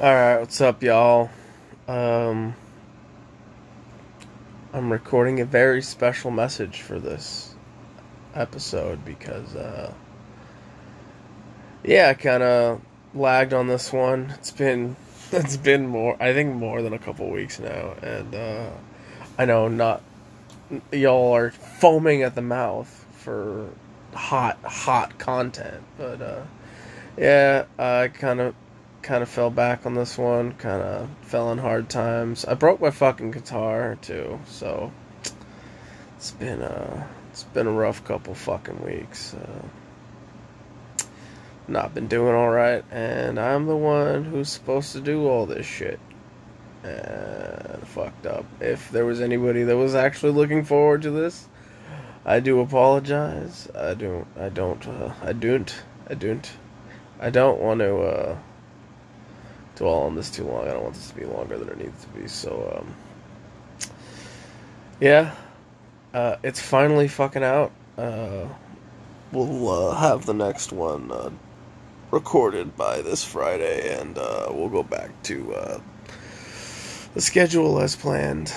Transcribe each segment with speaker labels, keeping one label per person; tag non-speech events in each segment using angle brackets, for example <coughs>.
Speaker 1: All right, what's up, y'all? Um, I'm recording a very special message for this episode because, uh, yeah, I kind of lagged on this one. It's been <laughs> it's been more, I think, more than a couple weeks now, and uh, I know not y'all are foaming at the mouth for hot, hot content, but uh, yeah, I kind of kind of fell back on this one. Kind of fell in hard times. I broke my fucking guitar too, so it's been uh it's been a rough couple fucking weeks. Uh, not been doing all right, and I'm the one who's supposed to do all this shit. And fucked up. If there was anybody that was actually looking forward to this, I do apologize. I don't. I don't. Uh, I don't. I don't. I don't want to. Uh, dwell on this too long. I don't want this to be longer than it needs to be. So, um, yeah, uh, it's finally fucking out. Uh, we'll uh, have the next one uh, recorded by this Friday, and uh, we'll go back to uh, the schedule as planned.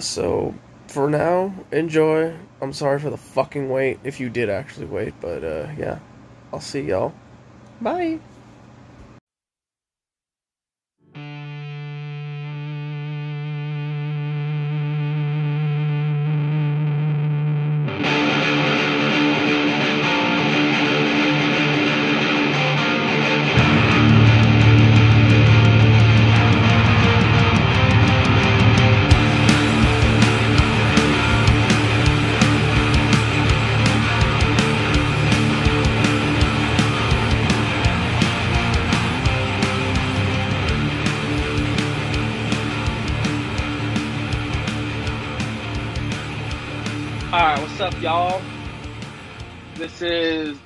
Speaker 1: so, for now, enjoy. I'm sorry for the fucking wait, if you did actually wait, but yeah, I'll see y'all. Bye.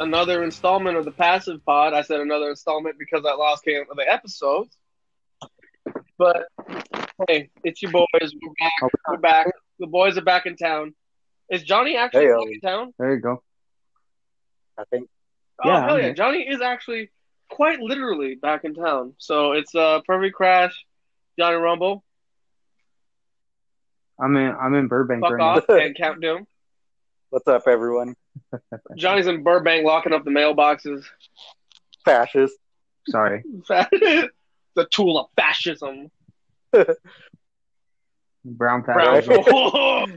Speaker 1: Another installment of the Passive Pod. I said another installment because I lost count of the episodes. But hey, it's your boys. We're back. We're back. The boys are back in town. Is Johnny actually hey, back in town?
Speaker 2: There you go.
Speaker 3: I think.
Speaker 1: Oh yeah, hell yeah! Johnny is actually quite literally back in town. So it's uh perfect crash, Johnny Rumble.
Speaker 2: I'm in. I'm in Burbank
Speaker 1: Fuck
Speaker 2: right
Speaker 1: off
Speaker 2: now.
Speaker 1: and count doom. <laughs>
Speaker 3: What's up, everyone?
Speaker 1: Johnny's in Burbank locking up the mailboxes.
Speaker 3: Fascist.
Speaker 2: Sorry. <laughs>
Speaker 1: the tool of fascism. <laughs>
Speaker 2: brown patch.
Speaker 1: Brown. <laughs>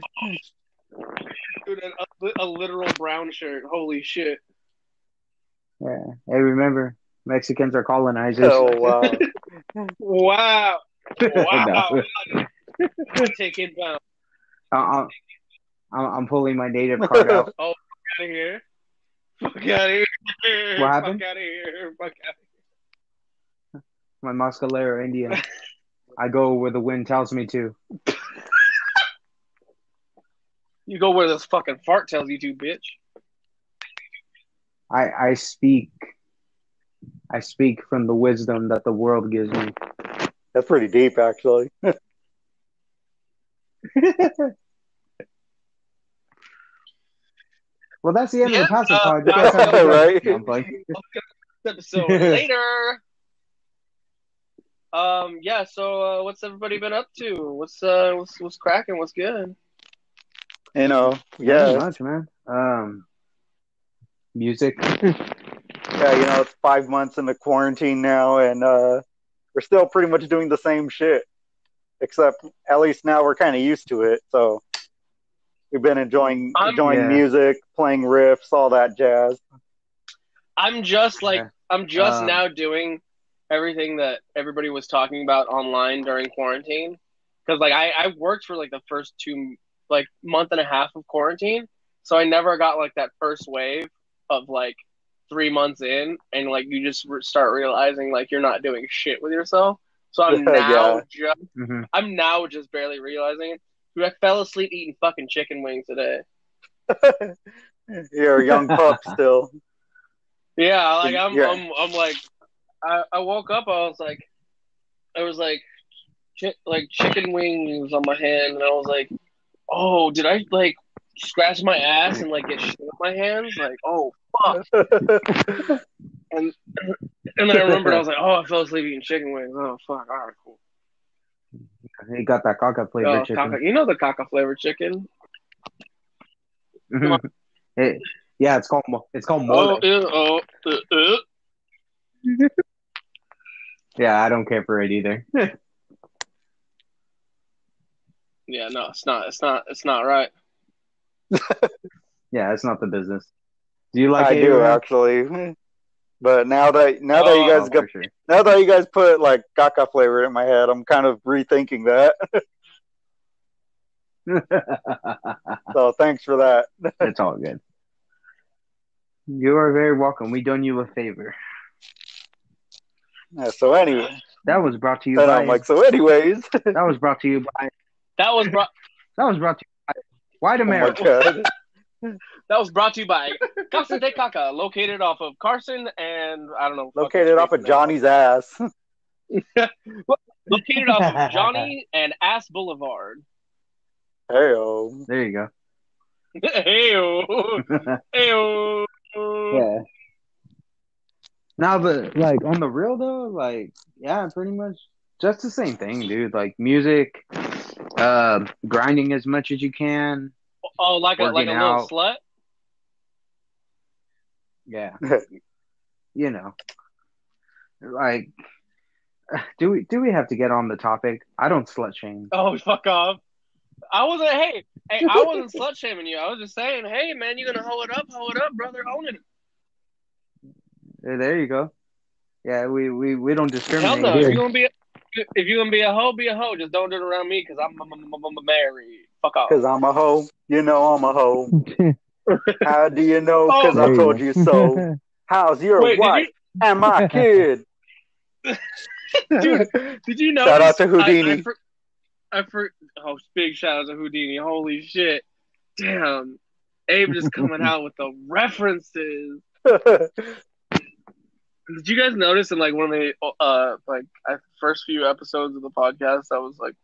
Speaker 1: Dude, a, a, literal brown shirt. Holy shit.
Speaker 2: Yeah. Hey, remember, Mexicans are colonizers.
Speaker 3: Oh, wow.
Speaker 1: wow. Wow. Take it down.
Speaker 2: Uh, I'm, I'm pulling my native card out.
Speaker 1: oh, fuck out of here! Fuck out of here!
Speaker 2: What happened?
Speaker 1: Fuck out of here! Fuck out of here!
Speaker 2: My Mescalero Indian. I go where the wind tells me to.
Speaker 1: you go where this fucking fart tells you to, bitch.
Speaker 2: I I speak. I speak from the wisdom that the world gives me.
Speaker 3: That's pretty deep, actually. <laughs>
Speaker 2: Well, that's the end
Speaker 1: yeah,
Speaker 2: of the passive
Speaker 1: uh,
Speaker 2: pod.
Speaker 3: Uh, right. <laughs>
Speaker 1: episode <laughs> later. Um. Yeah. So, uh, what's everybody been up to? What's uh, what's what's cracking? What's good?
Speaker 3: You know, yeah,
Speaker 2: much, man. Um, music. <laughs>
Speaker 3: yeah, you know, it's five months into quarantine now, and uh, we're still pretty much doing the same shit, except at least now we're kind of used to it. So We've been enjoying I'm, enjoying yeah. music, playing riffs, all that jazz.
Speaker 1: I'm just like I'm just um, now doing everything that everybody was talking about online during quarantine. Because like I, I worked for like the first two like month and a half of quarantine, so I never got like that first wave of like three months in, and like you just start realizing like you're not doing shit with yourself. So I'm <laughs> now yeah. just mm-hmm. I'm now just barely realizing it. I fell asleep eating fucking chicken wings today. <laughs>
Speaker 3: You're a young pup still.
Speaker 1: Yeah, like I'm, yeah. I'm, I'm like, I, I woke up. I was like, I was like, chi- like chicken wings on my hand, and I was like, oh, did I like scratch my ass and like get shit on my hands? Like, oh fuck. <laughs>
Speaker 4: And and then I remembered I was like, oh, I fell asleep eating chicken wings. Oh fuck! All right, cool.
Speaker 2: He got that caca flavored
Speaker 4: Oh,
Speaker 2: chicken.
Speaker 4: caca. You know the caca flavored chicken?
Speaker 2: Mhm. It- yeah, it's called it's called mole.
Speaker 4: oh, uh, uh.
Speaker 2: Yeah, I don't care for it either. <laughs>
Speaker 4: yeah. No, it's not. It's not. It's not right. <laughs>
Speaker 2: yeah, it's not the business. Do you like
Speaker 3: I
Speaker 2: it?
Speaker 3: do
Speaker 2: Aaron?
Speaker 3: actually. <laughs> But now that now that you
Speaker 4: Oh,
Speaker 3: guys
Speaker 2: Oh,
Speaker 3: got
Speaker 2: sure.
Speaker 3: now that you guys put like caca flavor in my head, I'm kind of rethinking that. <laughs> So thanks for that. <laughs>
Speaker 2: it's all good. You are very welcome. We done you a favor.
Speaker 3: Yeah, so anyway,
Speaker 2: That was brought to you
Speaker 3: and
Speaker 2: by.
Speaker 3: I'm like, so anyways, oh <laughs>
Speaker 2: that was brought to you by.
Speaker 4: That was brought.
Speaker 2: That was brought to you by. White
Speaker 3: oh my
Speaker 2: America.
Speaker 3: god, <laughs>
Speaker 4: That was brought to you by Casa de Caca, located off of Carson and I don't know.
Speaker 3: located off of
Speaker 4: fucking
Speaker 3: Johnny's ass. <laughs> <laughs>
Speaker 4: Located off of Johnny and Ass Boulevard.
Speaker 3: Heyo.
Speaker 2: There you go.
Speaker 4: Heyo, heyo.
Speaker 2: Yeah. Now, but like on the real though, like yeah, pretty much just the same thing, dude. Like music, uh, grinding as much as you can.
Speaker 4: Oh, like a like a little
Speaker 2: out.
Speaker 4: slut.
Speaker 2: Yeah, <laughs> you know, like, <sighs> do we do we have to get on the topic? I don't slut shame.
Speaker 4: Oh, <laughs> fuck off. I wasn't. Hey, hey, I wasn't <laughs> slut shaming you. I was just saying, hey, man, you're gonna hoe it up, hoe it up, brother, own it.
Speaker 2: There you go. Yeah, we we, we don't
Speaker 4: Hell
Speaker 2: discriminate
Speaker 4: no. If
Speaker 2: here.
Speaker 4: you gonna be, a, if you gonna be a hoe, be a hoe. Just don't do it around me because I'm, I'm, I'm, I'm married. Fuck off.
Speaker 3: Cause I'm a hoe. You know I'm a hoe. <laughs> How do you know? Cause
Speaker 4: Oh.
Speaker 3: I told you so. <laughs> How's your
Speaker 4: Wait, did
Speaker 3: wife and my <laughs> kid?
Speaker 4: Dude, did you know?
Speaker 3: Shout out to Houdini.
Speaker 4: I, I, for, I for, oh, big shout out to Houdini. Holy shit. Damn. Abe just coming out with the references. Did you guys notice in like one of the uh like first few episodes of the podcast I was like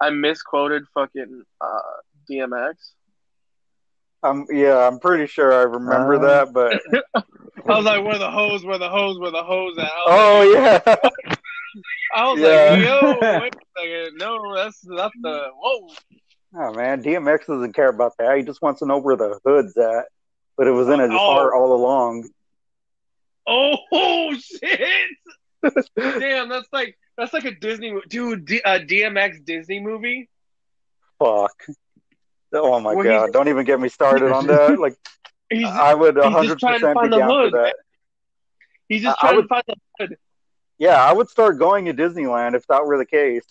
Speaker 4: I misquoted fucking uh DMX.
Speaker 3: um, yeah, I'm pretty sure I remember
Speaker 2: Uh,
Speaker 3: that, but <laughs>
Speaker 4: I was like, where the hoes, where the hoes, where the hoes at? I was
Speaker 3: oh yeah, <laughs>
Speaker 4: I was
Speaker 3: yeah.
Speaker 4: like, yo, <laughs> wait a second, no, that's that's the whoa.
Speaker 3: oh man, DMX doesn't care about that. He just wants to know where the hood's at. But it was in his
Speaker 4: Oh.
Speaker 3: heart all along.
Speaker 4: Oh shit! Damn, that's like that's like a Disney dude. D- a DMX Disney movie.
Speaker 3: Fuck. Oh my
Speaker 4: Well,
Speaker 3: god! Don't even get me started on that. <laughs> Like
Speaker 4: He's
Speaker 3: I would
Speaker 4: hundred
Speaker 3: percent be down for
Speaker 4: hood.
Speaker 3: that.
Speaker 4: He's just
Speaker 3: I- I
Speaker 4: trying
Speaker 3: would-
Speaker 4: to find the hood.
Speaker 3: Yeah, I would start going to Disneyland if that were the case.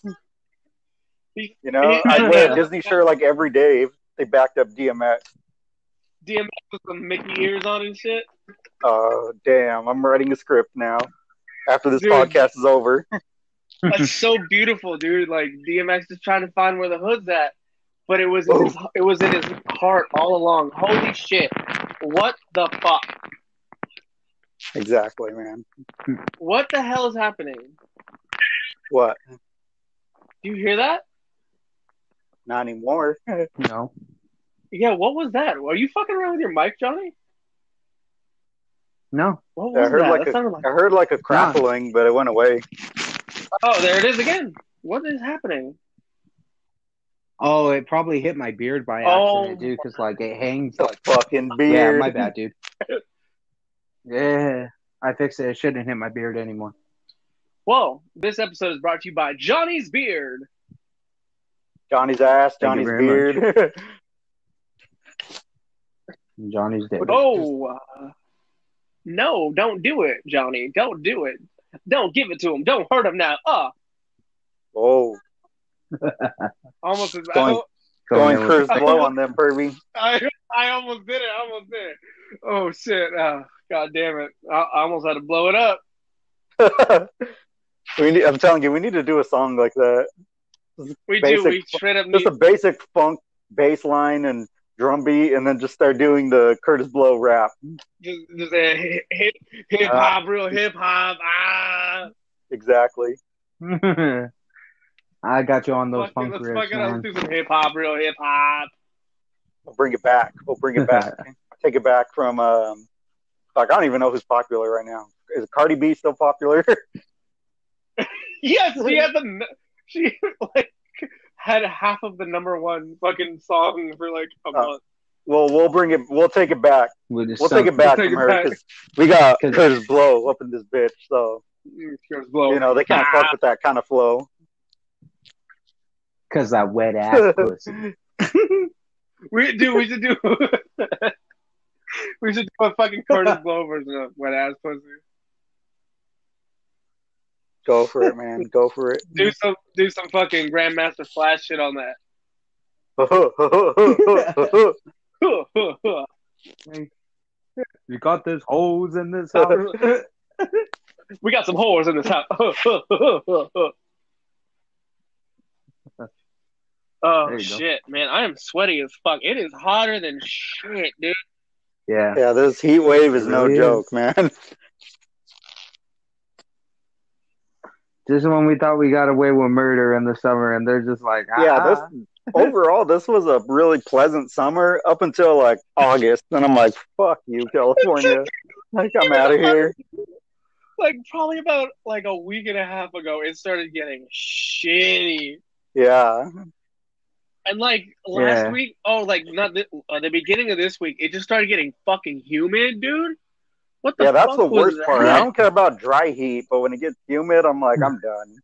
Speaker 4: He-
Speaker 3: You know, I'd wear a Disney shirt like every day if they backed up DMX.
Speaker 4: DMX with some Mickey ears on and shit.
Speaker 3: Oh damn! I'm writing a script now. After this
Speaker 4: Dude.
Speaker 3: podcast is over. <laughs>
Speaker 4: That's <laughs> so beautiful, dude. Like DMX is trying to find where the hood's at, but it was in his, oh. it was in his heart all along. Holy shit! What the fuck?
Speaker 3: Exactly, man.
Speaker 4: What the hell is happening?
Speaker 3: What?
Speaker 4: Do you hear that?
Speaker 3: Not anymore. <laughs>
Speaker 2: no,
Speaker 4: Yeah. What was that? Are you fucking around with your mic, Johnny?
Speaker 2: no.
Speaker 4: What
Speaker 3: I
Speaker 4: was
Speaker 3: heard
Speaker 4: that?
Speaker 3: like
Speaker 4: that
Speaker 3: a,
Speaker 4: like
Speaker 3: I heard like a crackling, but it went away.
Speaker 4: Oh, there it is again. What is happening?
Speaker 2: Oh, it probably hit my beard by
Speaker 4: Oh.
Speaker 2: accident, dude. Because like it hangs.
Speaker 3: The
Speaker 2: Like,
Speaker 3: fucking beard.
Speaker 2: yeah, my bad, dude. yeah, I fixed it. It shouldn't hit my beard anymore.
Speaker 4: Well, this episode is brought to you by Johnny's Beard.
Speaker 3: Johnny's ass, Johnny's beard. <laughs>
Speaker 2: Johnny's dead.
Speaker 4: Oh, uh, no, don't do it, Johnny. Don't do it. Don't give it to him. Don't hurt him now. Uh,
Speaker 3: oh, <laughs>
Speaker 4: almost.
Speaker 3: Going- going curse blow on them, pervy.
Speaker 4: I, I almost did it. I almost did it. Oh shit! Uh, God damn it! I, I almost had to blow it up. <laughs>
Speaker 3: we need, I'm telling you, we need to do a song like that.
Speaker 4: We
Speaker 3: Basic-
Speaker 4: do. We straight up
Speaker 3: Just
Speaker 4: need.
Speaker 3: a basic funk bass line and drum beat, and then just start doing the Kurtis Blow rap.
Speaker 4: Just, just a hip hip
Speaker 3: Uh,
Speaker 4: hop, real hip hop. Ah,
Speaker 3: Exactly. <laughs>
Speaker 2: I got you on those
Speaker 4: Fucking-
Speaker 2: funk
Speaker 4: let's
Speaker 2: riffs,
Speaker 4: fucking
Speaker 2: man.
Speaker 4: let's do some hip hop, real hip hop.
Speaker 3: We'll bring it back. We'll bring it back. <laughs> Take it back from. Um, like I don't even know who's popular right now. is Cardi B still popular? <laughs>
Speaker 4: Yes, she has the she like had half of the number one fucking song for like a
Speaker 3: Oh.
Speaker 4: month.
Speaker 3: well, we'll bring it. We'll take it back.
Speaker 2: With the
Speaker 3: We'll take it back
Speaker 4: We'll
Speaker 3: from
Speaker 4: take it back.
Speaker 3: we got <laughs>
Speaker 2: 'Cause-
Speaker 3: Kurtis Blow up in this bitch. So
Speaker 4: she was blow.
Speaker 3: you know they can't
Speaker 4: Ah.
Speaker 3: fuck with that kind of flow. <laughs>
Speaker 2: Cause that wet ass <laughs> pussy.
Speaker 4: we do. We should do. we should do a fucking Kurtis Blow version of wet ass pussy.
Speaker 3: Go for it, man. Go for it. <laughs>
Speaker 4: Do some. Do some fucking Grandmaster Flash shit on that. <laughs>
Speaker 2: You got this holes in this house. <laughs>
Speaker 4: we got some whores in this house. oh
Speaker 2: There you go.
Speaker 4: shit, man! I am sweaty as fuck. It is hotter than shit, dude.
Speaker 2: yeah.
Speaker 3: yeah, this heat wave is no
Speaker 2: Really is.
Speaker 3: joke, man.
Speaker 2: Just when we thought we got away with murder in the summer, and they're just like, ah,
Speaker 3: Yeah, this <laughs> overall this was a really pleasant summer up until like August, and I'm like, fuck you, <laughs> California. like I'm out of here.
Speaker 4: Like probably about like a week and a half ago, it started getting shitty.
Speaker 3: Yeah,
Speaker 4: And like last
Speaker 2: Yeah.
Speaker 4: week, oh, like not the, uh, the beginning of this week, it just started getting fucking humid, dude. What the
Speaker 3: yeah, that's
Speaker 4: fuck
Speaker 3: the
Speaker 4: was
Speaker 3: worst part. I don't care about dry heat, but when it gets humid, I'm like, I'm done.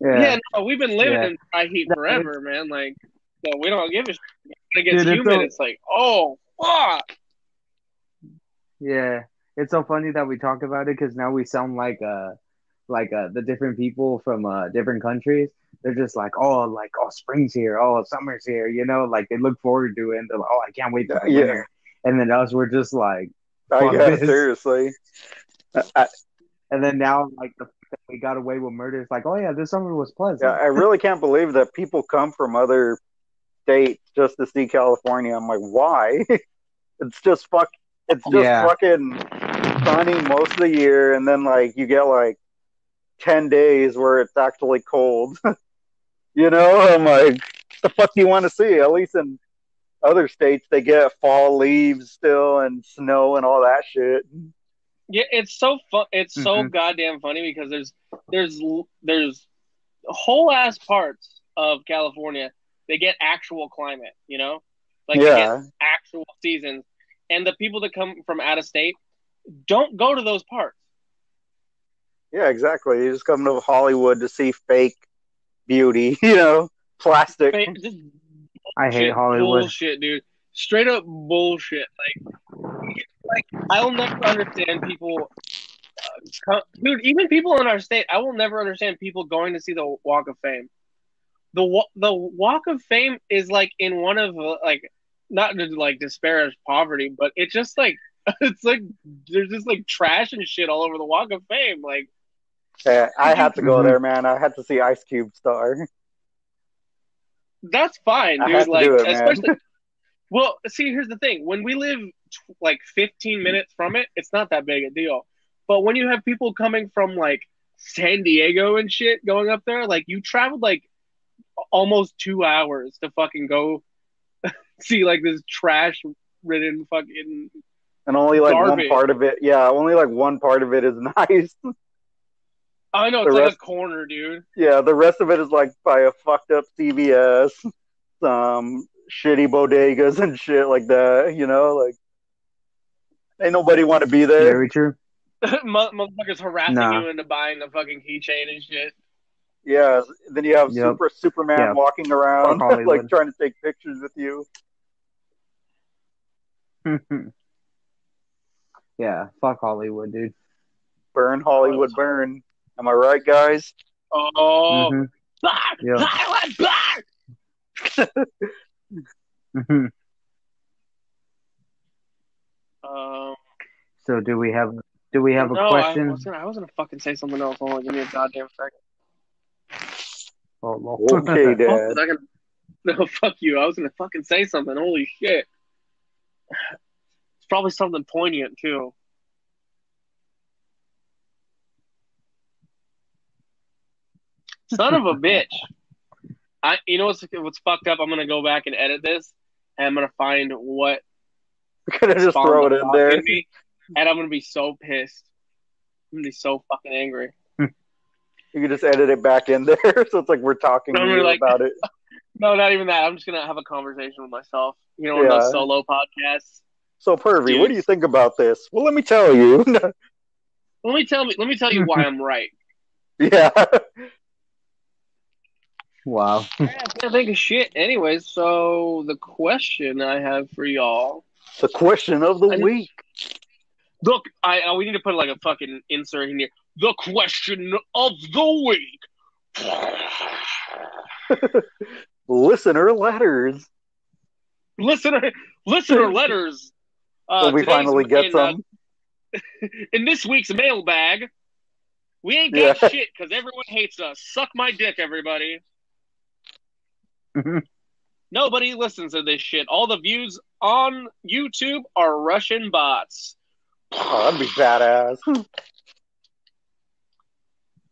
Speaker 2: yeah.
Speaker 4: Yeah, no, we've been living
Speaker 2: Yeah.
Speaker 4: in dry heat
Speaker 2: No,
Speaker 4: forever, man. Like, so we don't give a shit. When it gets
Speaker 2: Dude, it's
Speaker 4: humid,
Speaker 2: so-
Speaker 4: it's like, oh fuck.
Speaker 2: Yeah, it's so funny that we talk about it because now we sound like uh like uh the different people from uh different countries. They're just like, oh, like oh, spring's here, oh, summer's here, you know, like they look forward to it. And they're like, oh, I can't wait for the
Speaker 3: Yeah.
Speaker 2: winter. And then us, we're just like,
Speaker 3: I
Speaker 2: Fuck
Speaker 3: guess
Speaker 2: this.
Speaker 3: seriously. I,
Speaker 2: and then now like the we got away with murder. It's like, oh yeah, this summer was pleasant.
Speaker 3: yeah, I really can't believe that people come from other states just to see California. I'm like, why? <laughs> it's just fuck. It's just
Speaker 2: Yeah.
Speaker 3: fucking sunny most of the year, and then like you get like ten days where it's actually cold. <laughs> you know, I'm like, the fuck do you want to see? At least in other states, they get fall leaves still and snow and all that shit.
Speaker 4: Yeah, it's so fun. It's so
Speaker 2: Mhm.
Speaker 4: goddamn funny because there's there's there's whole ass parts of California they get actual climate. You know, like
Speaker 3: Yeah.
Speaker 4: actual seasons, and the people that come from out of state don't go to those parts.
Speaker 3: Yeah, exactly. You just come to Hollywood to see fake beauty, <laughs> you know, plastic.
Speaker 4: Fa- Just
Speaker 2: I hate Hollywood.
Speaker 4: bullshit, dude. Straight up bullshit. Like, like I'll never understand people. Uh, co- dude, even people in our state, I will never understand people going to see the Walk of Fame. The the Walk of Fame is like in one of uh, like not to like disparage poverty, but it's just like <laughs> it's like there's just like trash and shit all over the Walk of Fame. Like,
Speaker 3: Yeah, I had to go
Speaker 2: Mhm.
Speaker 3: there, man. I had to see Ice Cube star. <laughs>
Speaker 4: that's fine,
Speaker 3: I
Speaker 4: dude. like,
Speaker 3: it, man.
Speaker 4: especially. Well, see, here's the thing: when we live t- like 15 minutes from it, it's not that big a deal. But when you have people coming from like San Diego and shit going up there, like you traveled like almost two hours to fucking go <laughs> see like this trash ridden fucking.
Speaker 3: And only like
Speaker 4: Garbage.
Speaker 3: one part of it, yeah, only like one part of it is <laughs> nice.
Speaker 4: I know
Speaker 3: The
Speaker 4: it's like
Speaker 3: rest-
Speaker 4: a corner, dude.
Speaker 3: yeah, the rest of it is like by a fucked up CVS, <laughs> some shitty bodegas and shit like that. You know, like ain't nobody want to be there.
Speaker 2: Very true. <laughs>
Speaker 4: Motherfuckers harassing
Speaker 2: Nah.
Speaker 4: you into buying the fucking keychain and shit.
Speaker 3: Yeah, then you have
Speaker 2: Yep.
Speaker 3: Super Superman
Speaker 2: Yeah.
Speaker 3: walking around, <laughs> like trying to take pictures with you.
Speaker 2: yeah, fuck Hollywood, dude.
Speaker 3: Burn Hollywood, burn. Am I right, guys?
Speaker 4: Oh,
Speaker 2: Mhm.
Speaker 4: blah,
Speaker 2: Yeah. <laughs> Mhm.
Speaker 4: Um,
Speaker 2: So do we have do we have a
Speaker 4: no, I
Speaker 2: question?
Speaker 4: was, gonna, I was gonna fucking say something else. Hold on, give me a goddamn second.
Speaker 2: Oh, Lord.
Speaker 3: Okay, <laughs> Dad.
Speaker 4: second. <laughs> No, fuck you. I was gonna fucking say something. Holy shit. It's probably something poignant too. Son of a bitch. I, you know what's what's fucked up? I'm gonna go back and edit this, and I'm gonna find what
Speaker 3: We're <laughs> gonna just throw it in there.
Speaker 4: me, and I'm gonna be so pissed. I'm gonna be so fucking angry.
Speaker 3: You can just edit it back in there, <laughs> so it's like we're talking
Speaker 4: No,
Speaker 3: to you
Speaker 4: like-
Speaker 3: about it. <laughs>
Speaker 4: No, not even that. I'm just gonna have a conversation with myself. You know, one of those solo podcasts.
Speaker 3: So, Pervy,
Speaker 4: Dude.
Speaker 3: what do you think about this? Well, let me tell you.
Speaker 4: Let me tell me. Let me tell you why I'm right.
Speaker 3: yeah.
Speaker 2: Wow. <laughs>
Speaker 4: I can't think of shit. Anyways, so the question I have for y'all.
Speaker 3: The question of the
Speaker 4: I-
Speaker 3: week.
Speaker 4: Look, I uh, we need to put like a fucking insert in here. The question of the week. <laughs>
Speaker 3: Listener letters.
Speaker 4: listener, listener <laughs> letters. Uh,
Speaker 3: Will we finally get
Speaker 4: in, uh,
Speaker 3: some?
Speaker 4: in this week's mailbag. We ain't got
Speaker 3: Yeah.
Speaker 4: shit because everyone hates us. Suck my dick, everybody.
Speaker 2: Mhm.
Speaker 4: Nobody listens to this shit. All the views on YouTube are Russian bots.
Speaker 3: Oh, that'd be badass. <laughs>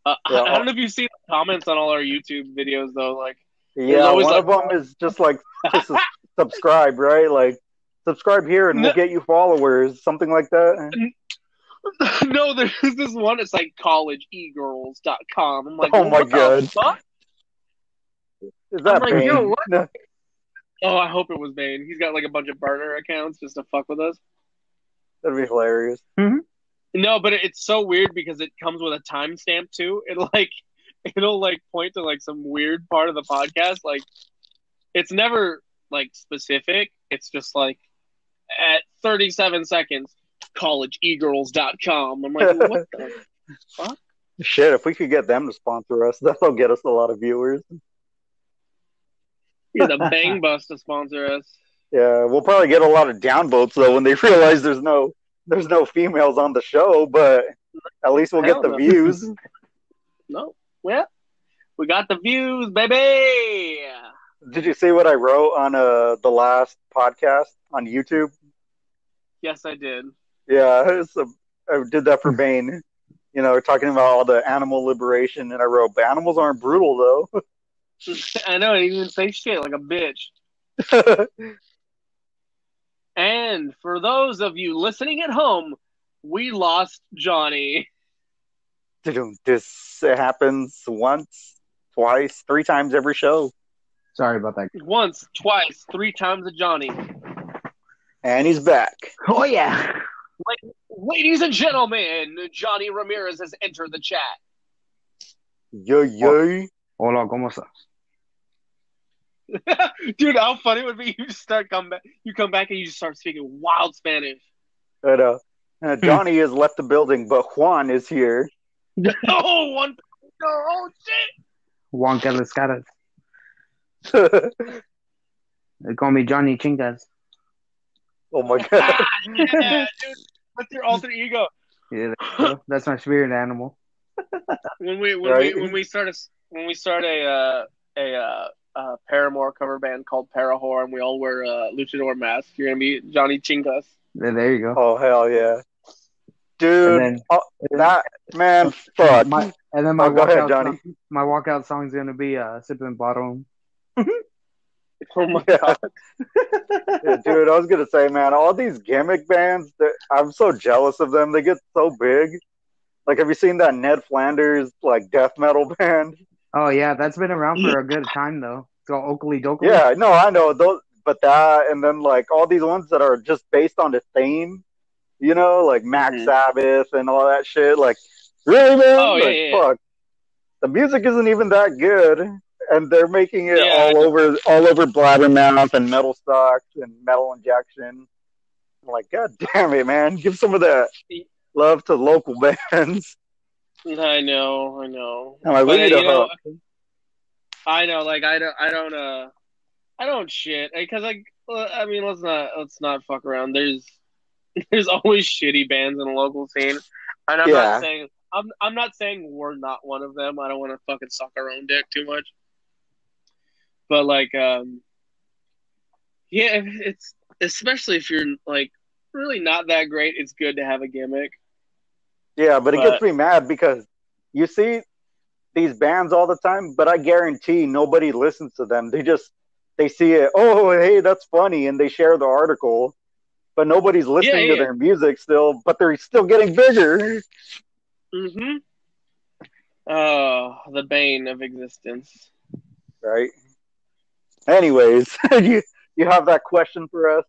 Speaker 4: Uh,
Speaker 3: Yeah.
Speaker 4: I don't know if you've seen the comments on all our YouTube videos though. Like,
Speaker 3: Yeah,
Speaker 4: always
Speaker 3: one
Speaker 4: like-
Speaker 3: of them is just like just <laughs> subscribe, right? Like subscribe here and we'll get you followers, something like that. <laughs>
Speaker 4: no, there's this one. It's like collegeegirls.com. I'm like,
Speaker 3: Oh my God.
Speaker 4: fuck?
Speaker 3: Is that
Speaker 4: like,
Speaker 3: Bane?
Speaker 4: yo, what? Oh, I hope it was Bane. He's got like a bunch of burner accounts just to fuck with us.
Speaker 3: That'd be hilarious. Mm-hmm.
Speaker 4: No, but it's so weird because it comes with a timestamp too. It like <laughs> it'll like point to like some weird part of the podcast. Like it's never like specific. It's just like at 37 seconds, collegeegirls.com. I'm like, what the <laughs> fuck?
Speaker 3: Shit, if we could get them to sponsor us, that'll get us a lot of viewers.
Speaker 4: You're the bang <laughs> bus to sponsor us.
Speaker 3: Yeah, we'll probably get a lot of downvotes though when they <laughs> realize there's no there's no females on the show, but at least we'll
Speaker 4: Hell
Speaker 3: get the
Speaker 4: no.
Speaker 3: views. <laughs>
Speaker 4: No. Well, we got the views, baby.
Speaker 3: Did you see what I wrote on uh the last podcast on YouTube?
Speaker 4: Yes, I did.
Speaker 3: Yeah, it's a, I did that for Bane. You know, talking about all the animal liberation, and I wrote, animals aren't brutal though." <laughs>
Speaker 4: I know, I didn't even say shit like a bitch. <laughs> And for those of you listening at home, we lost Johnny.
Speaker 3: this happens once, twice, three times every show,
Speaker 2: Sorry about that.
Speaker 4: Once, twice, three times a Johnny.
Speaker 3: and he's back.
Speaker 2: Oh yeah.
Speaker 4: Ladies and gentlemen, Johnny Ramirez has entered the chat.
Speaker 3: Yay, yay!
Speaker 2: Hola, ¿cómo estás? <laughs>
Speaker 4: Dude, how funny it would be you just start come back you come back and you just start speaking wild Spanish.
Speaker 3: And, uh, uh, Johnny has left the building, but Juan is here. <laughs>
Speaker 4: oh one oh shit.
Speaker 2: Juan Carlos Caras.
Speaker 3: oh <laughs>
Speaker 2: They call me Johnny Chingas.
Speaker 3: Oh my god!
Speaker 4: Ah, yeah, dude. What's your alter ego?
Speaker 2: Yeah, that's- that's my spirit animal.
Speaker 4: when we when
Speaker 3: Right.
Speaker 4: we when we start a when we start a uh, a uh, uh, Paramore cover band called Parahor and we all wear uh, luchador masks, you're gonna be Johnny Chingas.
Speaker 2: There, there you go.
Speaker 3: Oh hell yeah, dude!
Speaker 2: And then-
Speaker 3: oh, that man, <laughs> fuck.
Speaker 2: My, and then my
Speaker 3: Oh, go ahead,
Speaker 2: walkout,
Speaker 3: Johnny.
Speaker 2: song, my walkout song's gonna be uh, sipping bottom. <laughs>
Speaker 4: Oh my god.
Speaker 3: Yeah, dude, I was gonna say, man, all these gimmick bands, I'm so jealous of them. They get so big. Like, have you seen that Ned Flanders like death metal <laughs> band?
Speaker 2: Oh yeah, that's been around for a good time though. It's called Okilly Dokilly.
Speaker 3: Yeah, no, I know those, but that, and then like all these ones that are just based on the theme, you know, like Mac
Speaker 4: Mhm.
Speaker 3: Sabbath and all that shit. Like, really, man?
Speaker 4: Oh, yeah,
Speaker 3: like,
Speaker 4: yeah, yeah.
Speaker 3: fuck. The music isn't even that good, and they're making it
Speaker 4: Yeah,
Speaker 3: all over, all over Blabbermouth and MetalSucks and Metal Injection. I'm like, god damn it, man! Give some of that love to local <laughs> bands.
Speaker 4: I know, I know.
Speaker 3: I'm
Speaker 4: But,
Speaker 3: need
Speaker 4: uh, you know. I know, like I don't, I don't, uh, I don't shit because like, uh, I mean, let's not, let's not fuck around. There's, <laughs> there's always shitty bands in the local scene, and I'm
Speaker 3: Yeah.
Speaker 4: not saying, I'm, I'm not saying we're not one of them. I don't want to fucking suck our own dick too much, but like, um, yeah, it's especially if you're like really not that great. It's good to have a gimmick.
Speaker 3: Yeah, but it gets me mad because you see these bands all the time, but I guarantee nobody listens to them. They just they see it, oh hey, that's funny, and they share the article. But nobody's listening
Speaker 4: Yeah,
Speaker 3: to their music still, but they're still getting bigger.
Speaker 4: Mm-hmm. Oh, the bane of existence.
Speaker 3: right? Anyways, <laughs> you you have that question for us?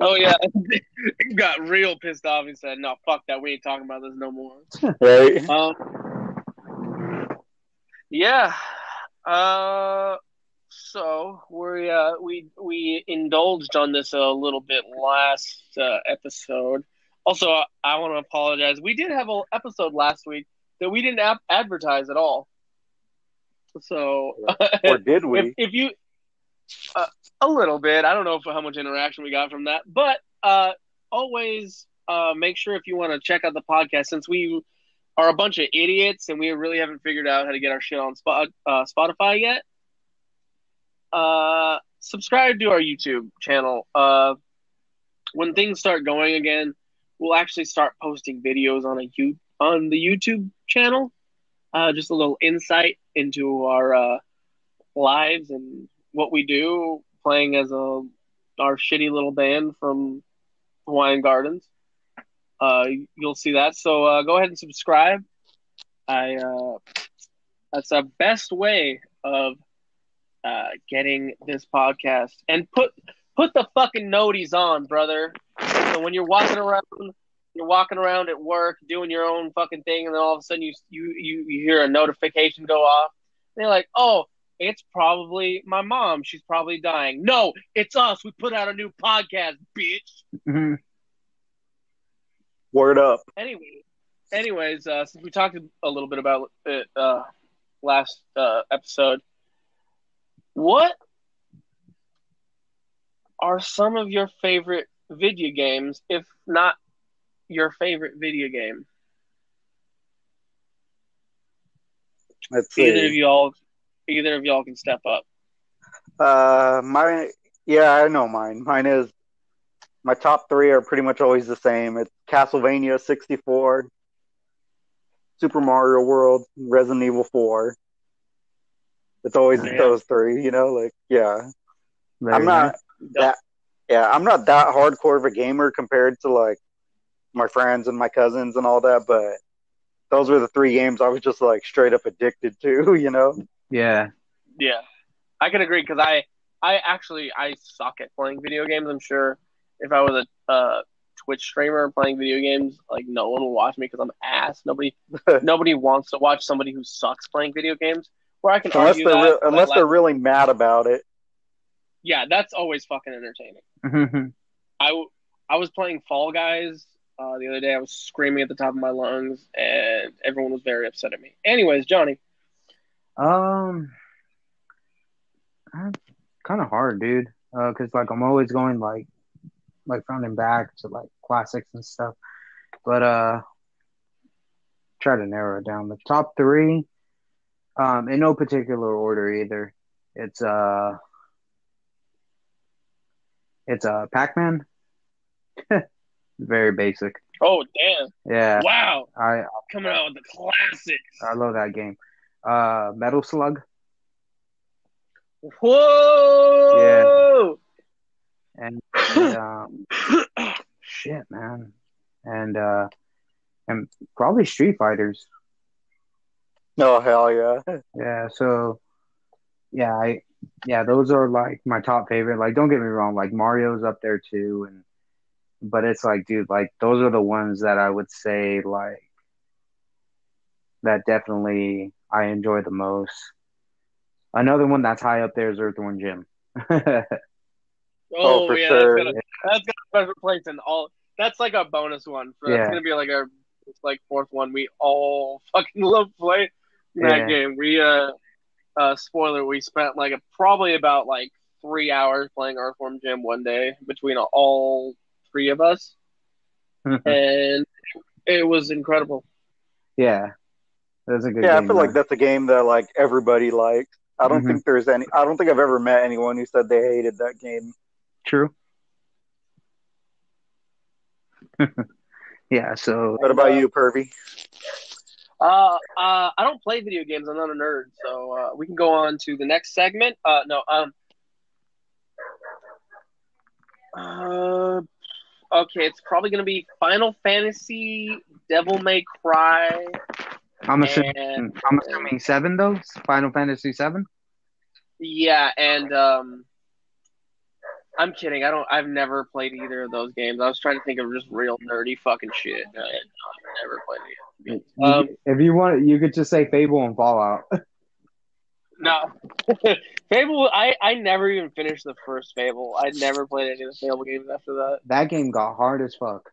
Speaker 4: Oh yeah, <laughs> he got real pissed off. He said, "No, fuck that. We ain't talking about this no more." <laughs>
Speaker 3: Right?
Speaker 4: Um, yeah. Uh, so we uh we we indulged on this a little bit last uh, episode. Also, I want to apologize. We did have an episode last week that we didn't ap- advertise at all. So,
Speaker 3: Or did <laughs> we?
Speaker 4: if, if you a little bit, I don't know how much interaction we got from that, but uh, always uh, make sure if you want to check out the podcast, since we are a bunch of idiots and we really haven't figured out how to get our shit on Spot, uh, Spotify yet. Uh, subscribe to our YouTube channel. Uh, when things start going again, we'll actually start posting videos on a you on the YouTube channel. Uh, just a little insight into our uh, lives and what we do, playing as a our shitty little band from Hawaiian Gardens. Uh, you'll see that. So uh, go ahead and subscribe. I uh, that's the best way of uh, getting this podcast and put put the fucking noties on, brother. So when you're walking around, you're walking around at work doing your own fucking thing, and then all of a sudden you you you, hear a notification go off. And you're like, oh, it's probably my mom. She's probably dying. No, it's us. We put out a new podcast, bitch.
Speaker 2: Mhm.
Speaker 3: Word up.
Speaker 4: Anyway, anyways, uh, since we talked a little bit about it uh, last uh, episode, what are some of your favorite video games, if not your favorite video game?
Speaker 3: Let's
Speaker 4: Either of y'all, either of y'all can step up.
Speaker 3: Uh, my yeah, I know mine. Mine is my top three are pretty much always the same. It's Castlevania 64, Super Mario World, Resident Evil 4. It's always
Speaker 4: Yeah.
Speaker 3: those three, you know. Like, yeah,
Speaker 2: Very
Speaker 3: I'm not
Speaker 2: nice.
Speaker 3: that. Yeah, I'm not that hardcore of a gamer compared to like my friends and my cousins and all that, but those were the three games I was just like straight up addicted to, <laughs> you know.
Speaker 2: Yeah.
Speaker 4: Yeah, I can agree because I, I actually I suck at playing video games. I'm sure if I was a uh, Twitch streamer playing video games, like no one will watch me because I'm ass. Nobody, <laughs> nobody wants to watch somebody who sucks playing video games. Where I can
Speaker 3: Unless
Speaker 4: argue
Speaker 3: they're
Speaker 4: that,
Speaker 3: re- unless
Speaker 4: like,
Speaker 3: they're really mad about it.
Speaker 4: yeah, that's always fucking entertaining.
Speaker 2: Mhm.
Speaker 4: I, w- I was playing Fall Guys uh, the other day. I was screaming at the top of my lungs, and everyone was very upset at me. Anyways, Johnny,
Speaker 2: um, kind of hard, dude. Uh, cause like I'm always going like, like front and back to like classics and stuff. But uh, try to narrow it down. The top three, um, in no particular order either. It's uh, it's uh, Pac-Man. <laughs> Very basic.
Speaker 4: oh damn,
Speaker 2: Yeah,
Speaker 4: wow,
Speaker 2: I
Speaker 4: coming out with the classics.
Speaker 2: I love that game. Uh, Metal Slug.
Speaker 4: Whoa!
Speaker 2: and, and um, <coughs> shit, man, and uh, and probably Street Fighters.
Speaker 3: Oh hell yeah! <laughs>
Speaker 2: Yeah, so yeah, I yeah, those are like my top favorite. Like, don't get me wrong, like Mario's up there too, and but it's like, dude, like those are the ones that I would say like that definitely I enjoy the most. Another one that's high up there is Earthworm Jim.
Speaker 4: Oh,
Speaker 3: Oh, for
Speaker 4: yeah,
Speaker 3: sure.
Speaker 4: that's gonna that's gonna special place in all. That's like a bonus one. For, That's gonna be like our it's like fourth one. We all <laughs> fucking love playing that
Speaker 2: Yeah.
Speaker 4: game. We uh, uh, spoiler. We spent like a, probably about like three hours playing Earthworm Jim one day between all three of us, <laughs> and it was incredible.
Speaker 2: yeah, that's a good.
Speaker 3: Yeah, I
Speaker 2: game,
Speaker 3: feel like that's a game that like everybody likes. I don't
Speaker 2: Mhm.
Speaker 3: think there's any. I don't think I've ever met anyone who said they hated that game.
Speaker 2: True. <laughs> yeah, so
Speaker 3: What about you, Pervy?
Speaker 4: Uh, uh, I don't play video games. I'm not a nerd, so uh, we can go on to the next segment. Uh, no, um, uh, okay, it's probably gonna be Final Fantasy, Devil May Cry,
Speaker 2: I'm assuming.
Speaker 4: and
Speaker 2: I'm assuming seven though. Final Fantasy seven.
Speaker 4: yeah, and um, I'm kidding. I don't. I've never played either of those games. I was trying to think of just real nerdy fucking shit. and I've never played it. Um,
Speaker 2: if you want, you could just say Fable and Fallout. <laughs>
Speaker 4: No, <laughs> Fable. I I never even finished the first Fable. I never played any of the Fable games after that.
Speaker 2: that game got hard as fuck.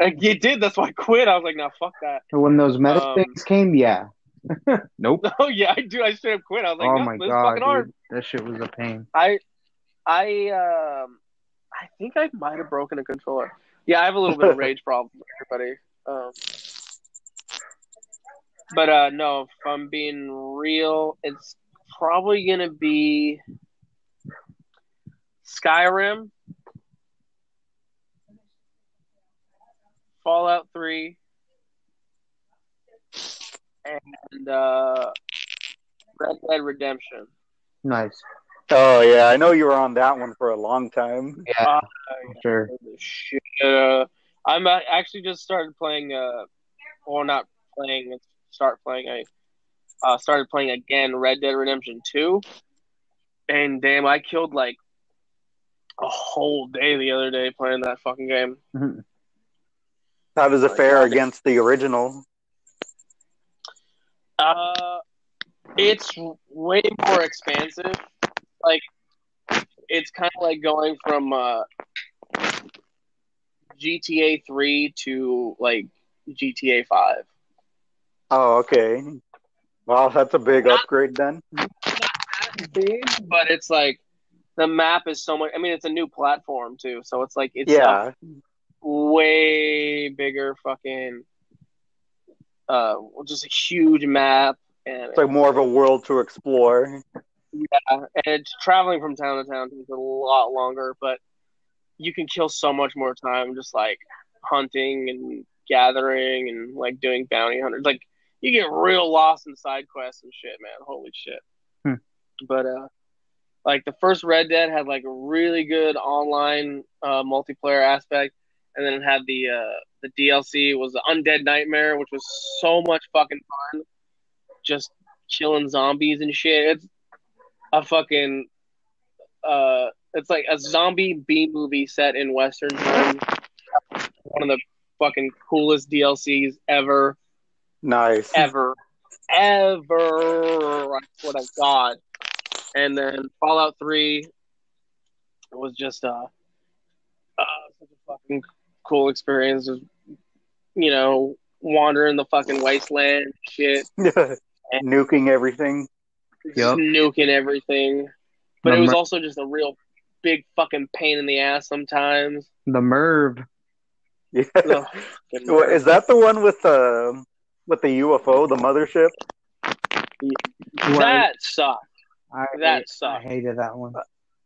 Speaker 4: Like, it did. That's why I quit. I was like, no, fuck that.
Speaker 2: And when those meta
Speaker 4: Um,
Speaker 2: things came, yeah. <laughs> nope. <laughs>
Speaker 4: Oh yeah, I do. I straight up quit. I was like,
Speaker 2: oh
Speaker 4: no,
Speaker 2: my
Speaker 4: this
Speaker 2: god,
Speaker 4: fucking hard.
Speaker 2: that shit was a pain.
Speaker 4: I, I, um, I think I might have broken a controller. Yeah, I have a little bit of <laughs> rage problem with everybody. Um, but uh, no, if I'm being real, it's probably gonna be Skyrim, Fallout Three, and uh, Red Dead Redemption.
Speaker 2: Nice.
Speaker 3: Oh yeah, I know you were on that one for a long time.
Speaker 2: Yeah,
Speaker 4: Uh,
Speaker 2: sure.
Speaker 4: Uh, I'm actually just started playing, uh, or not playing, it's start playing. I uh, started playing again Red Dead Redemption 2. And damn, I killed like a whole day the other day playing that fucking game.
Speaker 3: How does it
Speaker 4: My
Speaker 3: fare against the original?
Speaker 4: Uh, it's way more expansive. Like, it's kind of like going from uh, GTA 3 to like GTA 5.
Speaker 3: Oh, okay. Wow, that's a big
Speaker 4: Not-
Speaker 3: upgrade then.
Speaker 4: big, but it's like the map is so much. I mean, it's a new platform too, so it's like it's
Speaker 3: Yeah,
Speaker 4: a way bigger fucking, uh, just a huge map, and
Speaker 3: it's like more of a world to explore.
Speaker 4: yeah, and it's traveling from town to town takes a lot longer, but you can kill so much more time just like hunting and gathering and like doing bounty hunters. Like you get real lost in side quests and shit, man. Holy shit.
Speaker 2: Hmm.
Speaker 4: But uh like the first Red Dead had like a really good online uh multiplayer aspect and then it had the uh the DLC was the Undead Nightmare, which was so much fucking fun. Just killing zombies and shit. It's a fucking uh it's like a zombie B movie set in Western times. One of the fucking coolest DLCs ever,
Speaker 3: Nice.
Speaker 4: ever, ever. I swear to God. And then Fallout Three was just uh, uh such a fucking cool experience. of, you know, wandering the fucking wasteland, shit, and <laughs>
Speaker 3: Nuking everything.
Speaker 4: just
Speaker 2: Yep.
Speaker 4: nuking everything. But
Speaker 2: The
Speaker 4: it was
Speaker 2: mer-
Speaker 4: also just a real big fucking pain in the ass sometimes.
Speaker 2: The MIRV.
Speaker 3: Yeah.
Speaker 4: Ugh, fucking <laughs>
Speaker 3: Is that the one with the with the UFO, the mothership?
Speaker 4: that sucked?
Speaker 2: I,
Speaker 4: that sucked.
Speaker 2: I hated that one.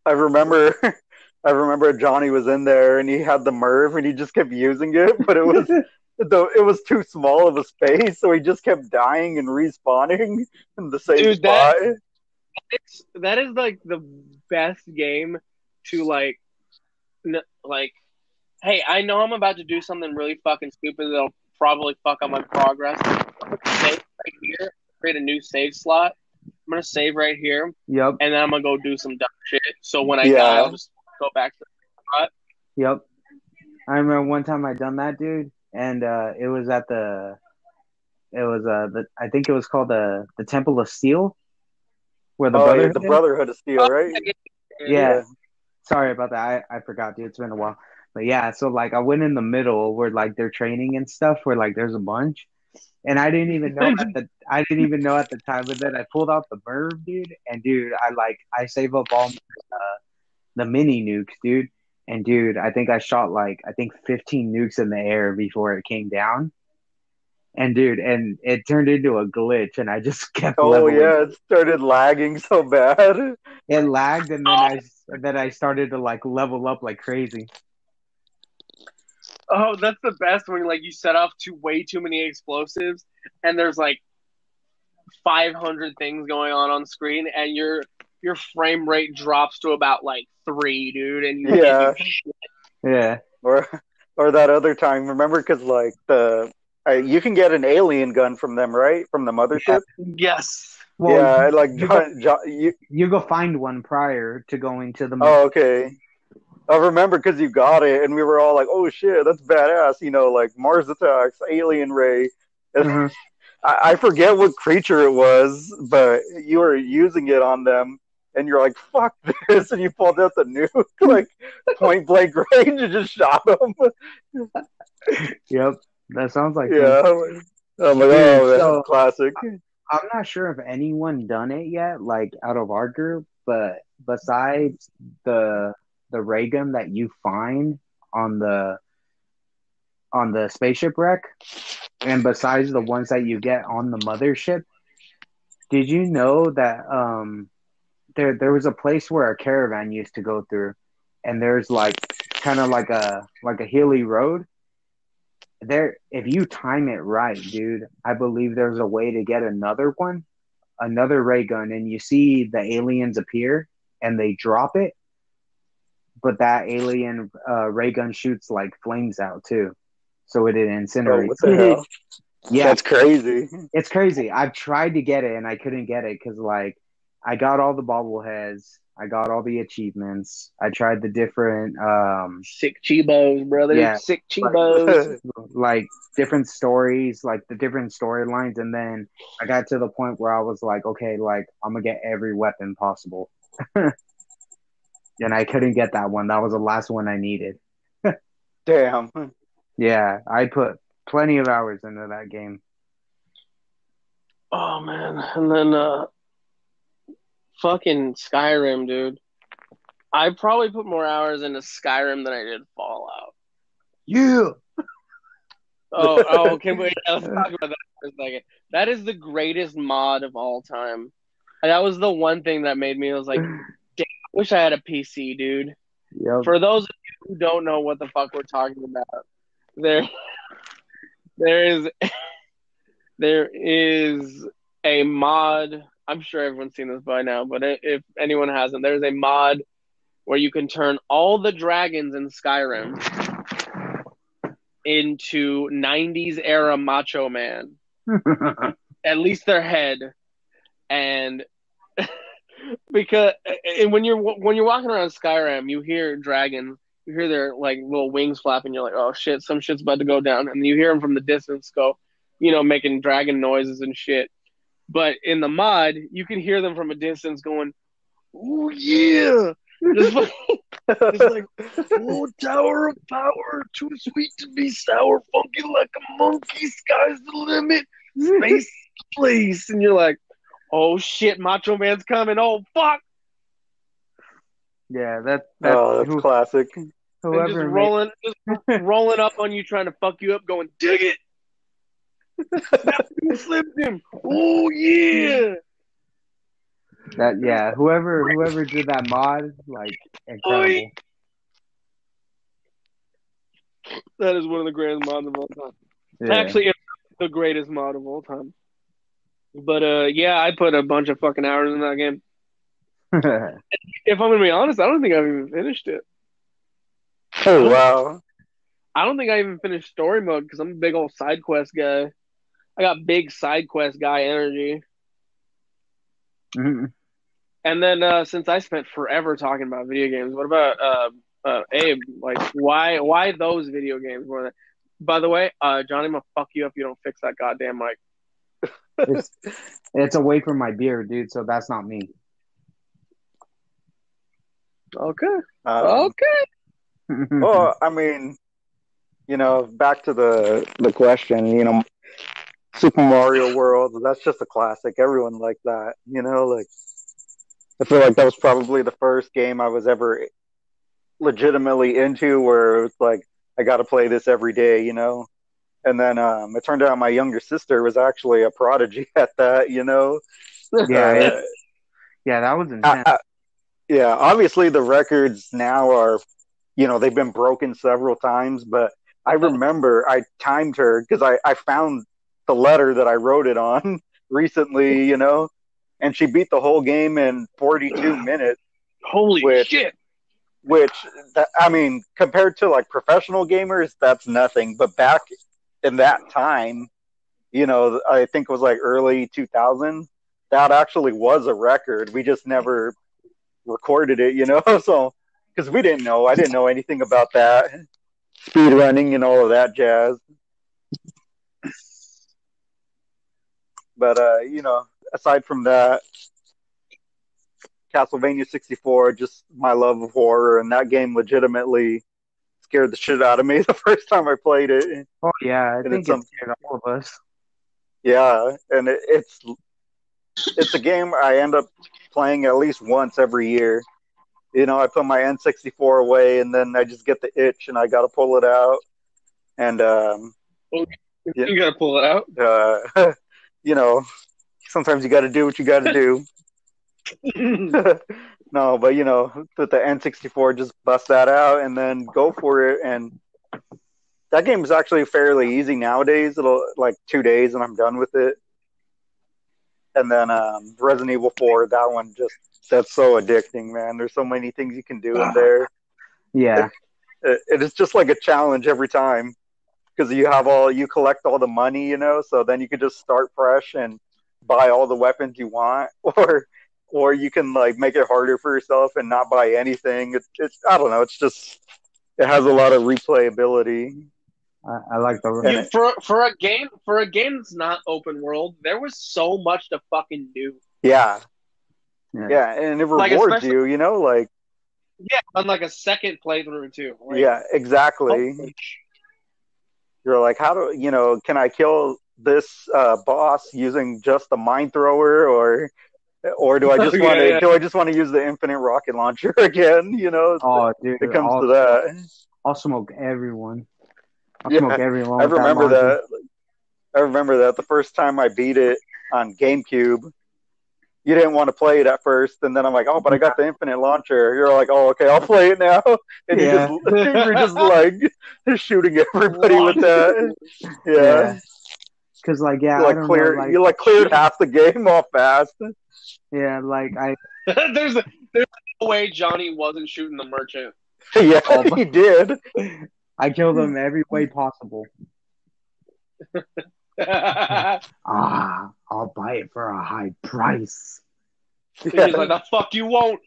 Speaker 3: I remember <laughs> I remember Johnny was in there and he had the MIRV and he just kept using it, but it was <laughs> the it was too small of a space, so he just kept dying and respawning in the same
Speaker 4: Dude,
Speaker 3: spot.
Speaker 4: that- It's that is like the best game to like, n- like, hey, I know I'm about to do something really fucking stupid that'll probably fuck up my progress. Save right here, create a new save slot. I'm gonna save right here,
Speaker 2: Yep.
Speaker 4: and then I'm gonna go do some dumb shit. So when I
Speaker 3: Yeah.
Speaker 4: die, I'll just go back to.
Speaker 2: Yep. I remember one time I done that, dude, and uh, it was at the, it was uh, the I think it was called the the Temple of Steel, where the
Speaker 3: oh, yeah,
Speaker 2: Brotherhood
Speaker 3: the. Brotherhood of Steel, right?
Speaker 2: Yeah. Sorry about that. I, I forgot, dude. It's been a while. But yeah, so like I went in the middle where like they're training and stuff, where like there's a bunch, and I didn't even know at the I didn't even know at the time. But then I pulled out the MIRV, dude, and dude, I like I save up all my, uh, the mini nukes, dude, and dude, I think I shot like I think 15 nukes in the air before it came down, and dude, and it turned into a glitch, and I just <laughs> kept.
Speaker 3: Oh
Speaker 2: leveling.
Speaker 3: yeah, it started lagging so bad. <laughs>
Speaker 2: it lagged, and then I then I started to like level up like crazy.
Speaker 4: Oh, that's the best when like you set off to way too many explosives and there's like 500 things going on on screen and your your frame rate drops to about like 3, dude, and you
Speaker 3: Yeah.
Speaker 4: shit.
Speaker 2: Yeah.
Speaker 3: Or or that other time. Remember, because like the uh, you can get an alien gun from them, right? From the mothership.
Speaker 4: Yes.
Speaker 2: Well,
Speaker 3: yeah, like
Speaker 2: you,
Speaker 3: John, John, you,
Speaker 2: you go find one prior to going to the.
Speaker 3: Oh, okay. I remember because you got it, and we were all like, "Oh shit, that's badass!" You know, like Mars attacks, alien ray. And
Speaker 2: Mhm.
Speaker 3: I, I forget what creature it was, but you were using it on them, and you're like, "Fuck this!" And you pulled out the nuke, <laughs> like point blank range, and just shot them.
Speaker 2: Yep, that sounds like.
Speaker 3: yeah,
Speaker 2: fun.
Speaker 3: I'm like, "Oh, that's
Speaker 2: so-
Speaker 3: classic."
Speaker 2: I'm not sure if anyone done it yet, like out of our group, but besides the the ray gun that you find on the on the spaceship wreck, and besides the ones that you get on the mothership, did you know that um there there was a place where a caravan used to go through, and there's like kind of like a like a hilly road. There, if you time it right, dude, I believe there's a way to get another one, another ray gun, and you see the aliens appear and they drop it, but that alien uh, ray gun shoots like flames out too, so it
Speaker 3: Oh,
Speaker 2: incinerates.
Speaker 3: hell? <laughs>
Speaker 2: yeah,
Speaker 3: That's crazy.
Speaker 2: it's crazy. I've tried to get it and I couldn't get it because like I got all the bobbleheads, I got all the achievements, I tried the different um
Speaker 4: Sick Chibos, brother.
Speaker 2: Yeah.
Speaker 4: Sick Chibos. <laughs>
Speaker 2: like different stories, like the different storylines, and then I got to the point where I was like, okay, like I'm gonna get every weapon possible. <laughs> and I couldn't get that one. That was the last one I needed. <laughs>
Speaker 3: Damn.
Speaker 2: Yeah, I put plenty of hours into that game.
Speaker 4: oh man, and then uh, fucking Skyrim, dude. I probably put more hours into Skyrim than I did Fallout.
Speaker 2: Yeah. <laughs>
Speaker 4: Oh, oh, can we? <laughs> Let's talk about that for a second. That is the greatest mod of all time. And that was the one thing that made me. I was like, <laughs> damn, I wish I had a PC, dude.
Speaker 2: Yep.
Speaker 4: For those of you who don't know what the fuck we're talking about, there, there is, there is a mod. I'm sure everyone's seen this by now, but if anyone hasn't, there's a mod where you can turn all the dragons in Skyrim into 90s era Macho Man. <laughs> At least their head. And <laughs> because and when you're when you're walking around Skyrim you hear dragons you hear their like little wings flapping you're like oh shit some shit's about to go down. And you hear them from the distance go you know making dragon noises and shit but in the mod you can hear them from a distance going oh yeah. Just like, just like oh tower of power too sweet to be sour funky like a monkey sky's the limit space place. And you're like oh shit macho man's coming. Oh fuck.
Speaker 2: Yeah, that that
Speaker 3: oh, that's
Speaker 2: who-
Speaker 3: classic.
Speaker 4: and
Speaker 2: whoever
Speaker 4: just rolling just <laughs> rolling up on you trying to fuck you up going dig it you slipped him oh yeah
Speaker 2: that yeah, whoever whoever did that mod, like incredible.
Speaker 4: that is one of the greatest mods of all time
Speaker 2: Yeah.
Speaker 4: actually it's the greatest mod of all time but uh yeah i put a bunch of fucking hours in that game <laughs> if i'm gonna be honest i don't think i've even finished it
Speaker 3: Oh wow.
Speaker 4: I don't think I even finished story mode because I'm a big old side quest guy. I got big side quest guy energy.
Speaker 2: Mhm.
Speaker 4: And then uh, since I spent forever talking about video games, what about uh, uh, Abe? Like, why why those video games more than? By the way, uh, Johnny, I'm gonna fuck you up. if You don't fix that goddamn mic.
Speaker 2: it's, it's away from my beard, dude. So that's not me.
Speaker 4: Okay,
Speaker 3: Um,
Speaker 4: okay. <laughs>
Speaker 3: Well, I mean, you know, back to the the question, you know, Super Mario World, that's just a classic. Everyone liked that, you know, like I feel like that was probably the first game I was ever legitimately into where it's like I got to play this every day, you know. And then um, it turned out my younger sister was actually a prodigy <laughs> at that, you know.
Speaker 2: yeah,
Speaker 3: Uh,
Speaker 2: yeah, that was intense.
Speaker 3: I- I- yeah, obviously the records now are, you know, they've been broken several times, but I remember I timed her because I, I found the letter that I wrote it on <laughs> recently, you know, and she beat the whole game in 42 <sighs> minutes.
Speaker 4: Holy
Speaker 3: With-
Speaker 4: shit!
Speaker 3: which that, I mean, compared to like professional gamers, that's nothing. But back in that time, you know, I think it was like early 2000. That actually was a record. We just never recorded it, you <laughs> know. So because we didn't know, I didn't know anything about that speed running and all of that jazz. But uh, you know, aside from that, Castlevania 64, just my love of horror, and that game legitimately scared the shit out of me <laughs> the first time I played it.
Speaker 2: Oh yeah, I
Speaker 3: And
Speaker 2: think
Speaker 3: it's,
Speaker 2: it
Speaker 3: um,
Speaker 2: scared all of us.
Speaker 3: Yeah, and it, it's it's a game I end up playing at least once every year. You know, I put my N64 away, and then I just get the itch, and I got to pull it out. And um, Yeah.
Speaker 4: You gotta pull it out.
Speaker 3: uh, <laughs> you know, sometimes you got to do what you got to do. <laughs> <laughs> no, but you know, with the N64, just bust that out and then go for it. And that game is actually fairly easy nowadays. It'll like two days and I'm done with it. And then um, Resident Evil 4, that one just that's so addicting, man. There's so many things you can do in <sighs> there.
Speaker 2: Yeah,
Speaker 3: It, it is just like a challenge every time because you have all you collect all the money, you know. So then you can just start fresh and buy all the weapons you want, <laughs> or or you can like make it harder for yourself and not buy anything. It's it's I don't know. It's just it has a lot of replayability.
Speaker 2: I, I like the.
Speaker 4: You, for for a game for a game that's not open world, there was so much to fucking do.
Speaker 3: Yeah,
Speaker 2: Yeah.
Speaker 3: yeah, and it
Speaker 4: Like,
Speaker 3: rewards
Speaker 4: especially-
Speaker 3: you. You know, like
Speaker 4: Yeah, on like a second playthrough too. Like,
Speaker 3: yeah, exactly. You're like, how do you know? Can I kill this uh, boss using just the mine thrower, or or do I just <laughs>
Speaker 4: Yeah,
Speaker 3: want to?
Speaker 4: yeah.
Speaker 3: Do I just want to use the infinite rocket launcher <laughs> again? You know,
Speaker 2: Oh, dude,
Speaker 3: it comes
Speaker 2: I'll,
Speaker 3: to that.
Speaker 2: I'll smoke everyone. I'll
Speaker 3: Yeah,
Speaker 2: smoke everyone.
Speaker 3: I remember
Speaker 2: launcher.
Speaker 3: that. I remember that the first time I beat it on GameCube. You didn't want to play it at first, and then I'm like, "Oh, but I got the infinite launcher." You're like, "Oh, okay, I'll play it now." <laughs> And
Speaker 2: Yeah.
Speaker 3: you just, <laughs> you're just like <laughs> shooting everybody with that. Yeah,
Speaker 2: Yeah. Cause like yeah,
Speaker 3: you
Speaker 2: I
Speaker 3: like
Speaker 2: don't
Speaker 3: clear,
Speaker 2: know, like
Speaker 3: you like cleared half the game off fast.
Speaker 2: yeah, like I
Speaker 4: there's a, there's no way Johnny wasn't shooting the merchant.
Speaker 3: yeah,
Speaker 2: Oh,
Speaker 3: he did.
Speaker 2: I killed them every way possible. <laughs> Ah, I'll buy it for a high price.
Speaker 4: He's like, the fuck you won't.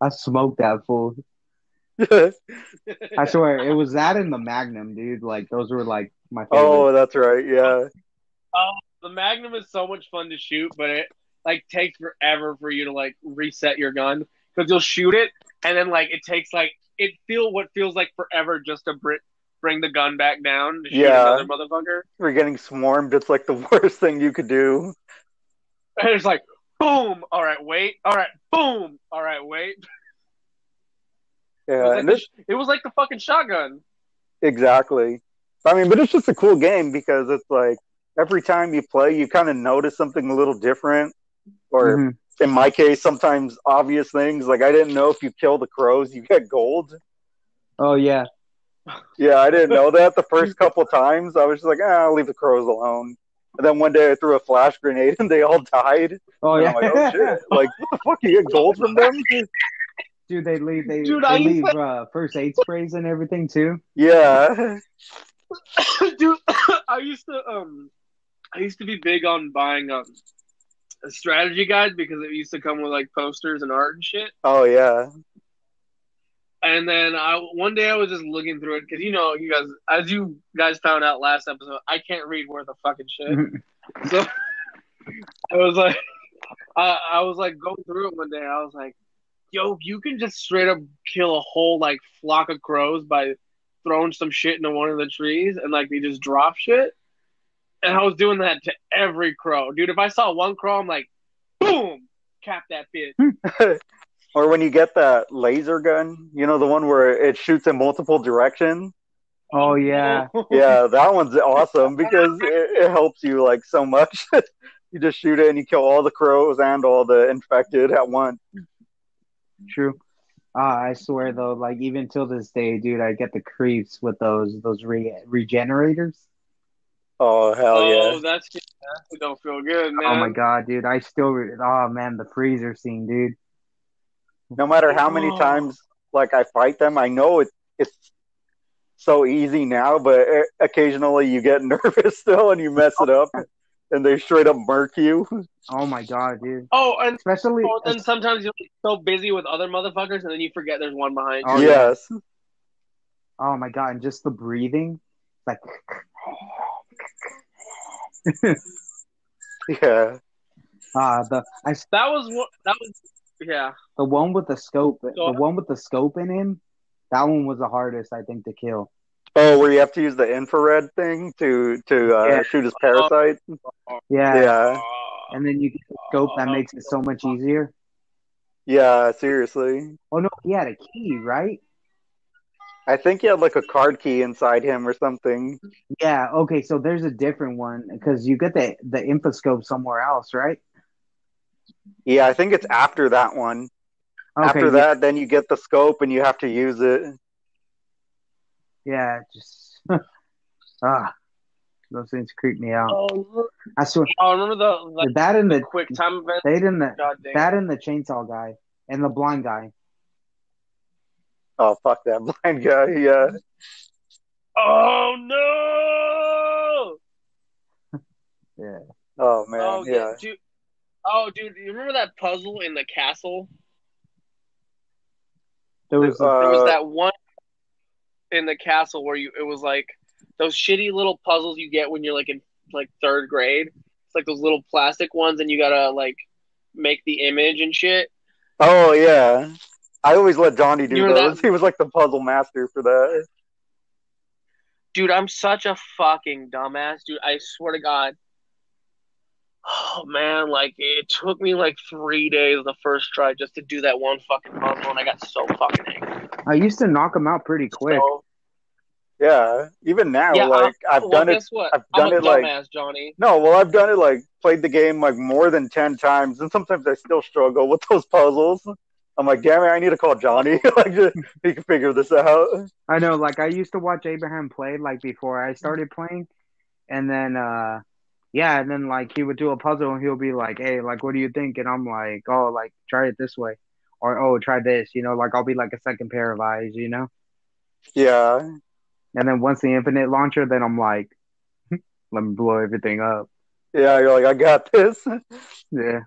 Speaker 2: I smoked that fool. <laughs> I swear it was that in the Magnum, dude. Like those were like my favorite.
Speaker 3: oh, that's right. Yeah,
Speaker 4: the Magnum is so much fun to shoot, but it like takes forever for you to like reset your gun because you'll shoot it and then like it takes like it feel what feels like forever just to br- bring the gun back down to shoot
Speaker 3: Yeah.
Speaker 4: another motherfucker.
Speaker 3: we're getting swarmed. It's like the <laughs> worst thing you could do.
Speaker 4: And it's like boom, all right, wait, all right, boom, all right, wait. It was,
Speaker 3: Yeah,
Speaker 4: like
Speaker 3: and
Speaker 4: the,
Speaker 3: this,
Speaker 4: sh- it was like the fucking shotgun.
Speaker 3: Exactly. I mean, but it's just a cool game because it's like every time you play, you kind of notice something a little different. Or
Speaker 2: Mhm.
Speaker 3: in my case, sometimes obvious things. Like I didn't know if you kill the crows, you get gold.
Speaker 2: Oh yeah.
Speaker 3: Yeah, I didn't know that the <laughs> first couple times. I was just like, ah, I'll leave the crows alone. And then one day I threw a flash grenade <laughs> and they all died.
Speaker 2: Oh yeah.
Speaker 3: I'm like, oh shit! <laughs> Like, what the fuck? You get gold from them?
Speaker 2: Dude, they leave they,
Speaker 4: Dude,
Speaker 2: they
Speaker 4: I used
Speaker 2: leave
Speaker 4: to-
Speaker 2: uh, first aid sprays and everything too.
Speaker 3: Yeah. <coughs>
Speaker 4: Dude, <coughs> I used to um, I used to be big on buying um, a strategy guides because it used to come with like posters and art and shit.
Speaker 3: Oh yeah.
Speaker 4: And then I one day I was just looking through it because you know you guys, as you guys found out last episode, I can't read worth a fucking shit. <laughs> So I was like, I, I was like going through it one day. I was like, yo, you can just straight up kill a whole like flock of crows by throwing some shit into one of the trees and like they just drop shit. And I was doing that to every crow, dude. If I saw one crow, I'm like, boom, cap that bitch. <laughs>
Speaker 3: or when you get that laser gun, you know, the one where it shoots in multiple directions.
Speaker 2: Oh yeah. <laughs>
Speaker 3: Yeah, that one's awesome because it, it helps you like so much. <laughs> you just shoot it and you kill all the crows and all the infected at once.
Speaker 2: True. Ah, I swear though, like even till this day, dude, I get the creeps with those those re- regenerators.
Speaker 3: Oh hell
Speaker 4: oh,
Speaker 3: yeah!
Speaker 4: that's that don't feel good, man.
Speaker 2: Oh my god, dude, I still re- oh man, the freezer scene, dude.
Speaker 3: No matter how many
Speaker 4: Oh.
Speaker 3: times like I fight them, I know it, it's so easy now, but uh, occasionally you get <laughs> nervous still and you mess it up, and they straight up murk you.
Speaker 2: Oh my god, dude.
Speaker 4: Oh, and
Speaker 2: Especially
Speaker 4: oh, then sometimes you're so busy with other motherfuckers, and then you forget there's one behind you.
Speaker 2: Oh, yeah.
Speaker 3: yes,
Speaker 2: oh my god, and just the breathing, like <laughs>
Speaker 3: yeah,
Speaker 2: ah the I
Speaker 4: That was what. That was yeah.
Speaker 2: the one with the scope,
Speaker 4: So-
Speaker 2: the one with the scope in him. That one was the hardest, I think, to kill.
Speaker 3: Oh, where you have to use the infrared thing to to uh,
Speaker 2: Yeah.
Speaker 3: shoot his parasite.
Speaker 2: Yeah.
Speaker 3: Yeah,
Speaker 2: And then you get the scope that makes it so much easier.
Speaker 3: yeah, seriously.
Speaker 2: Oh no, he had a key, right?
Speaker 3: I think he had like a card key inside him or something.
Speaker 2: Yeah. Okay, so there's a different one because you get the the infoscope somewhere else, right?
Speaker 3: Yeah, I think it's after that one.
Speaker 2: Okay,
Speaker 3: after
Speaker 2: yeah,
Speaker 3: that, then you get the scope and you have to use it.
Speaker 2: yeah, just <laughs> ah, those things creep me out.
Speaker 4: Oh,
Speaker 2: I swear,
Speaker 4: oh, remember the like,
Speaker 2: that in
Speaker 4: the
Speaker 2: the
Speaker 4: quick time event?
Speaker 2: they didn't the that in the chainsaw guy and the blind guy.
Speaker 3: Oh fuck that <laughs> blind guy. Yeah.
Speaker 4: Oh no! <laughs>
Speaker 2: Yeah.
Speaker 3: Oh man.
Speaker 4: oh
Speaker 3: yeah.
Speaker 4: dude. Oh, dude, you remember that puzzle in the castle?
Speaker 2: There was a,
Speaker 4: There was
Speaker 3: Uh,
Speaker 4: that one in the castle where you it was like those shitty little puzzles you get when you're like in like third grade. It's like those little plastic ones, and you gotta like make the image and shit.
Speaker 3: Oh yeah. I always let Johnny do those.
Speaker 4: that- <laughs>
Speaker 3: He was like the puzzle master for that.
Speaker 4: Dude, I'm such a fucking dumbass, dude. I swear to God. Oh man, like it took me like three days the first try just to do that one fucking puzzle, and I got so fucking angry.
Speaker 2: I used to knock him out pretty quick.
Speaker 4: So,
Speaker 3: Yeah. Even now,
Speaker 4: Yeah,
Speaker 3: like I've
Speaker 4: well,
Speaker 3: done it.
Speaker 4: what?
Speaker 3: I've
Speaker 4: I'm
Speaker 3: done
Speaker 4: a
Speaker 3: it, like-
Speaker 4: dumbass, Johnny.
Speaker 3: No, well, I've done it like played the game like more than ten times, and sometimes I still struggle with <laughs> those puzzles. I'm like, damn it, I need to call Johnny. <laughs> like, just, he can figure this out.
Speaker 2: I know, like I used to watch Abraham play like before I started playing, and then uh yeah, and then like he would do a puzzle and he'll be like, "Hey, like what do you think?" And I'm like, "Oh, like try it this way," or "Oh, try this," you know, like I'll be like a second pair of eyes, you know.
Speaker 3: Yeah.
Speaker 2: And then once the infinite launcher, then I'm like, <laughs> "Let me blow everything up."
Speaker 3: Yeah. You're like, I got this. <laughs>
Speaker 2: Yeah,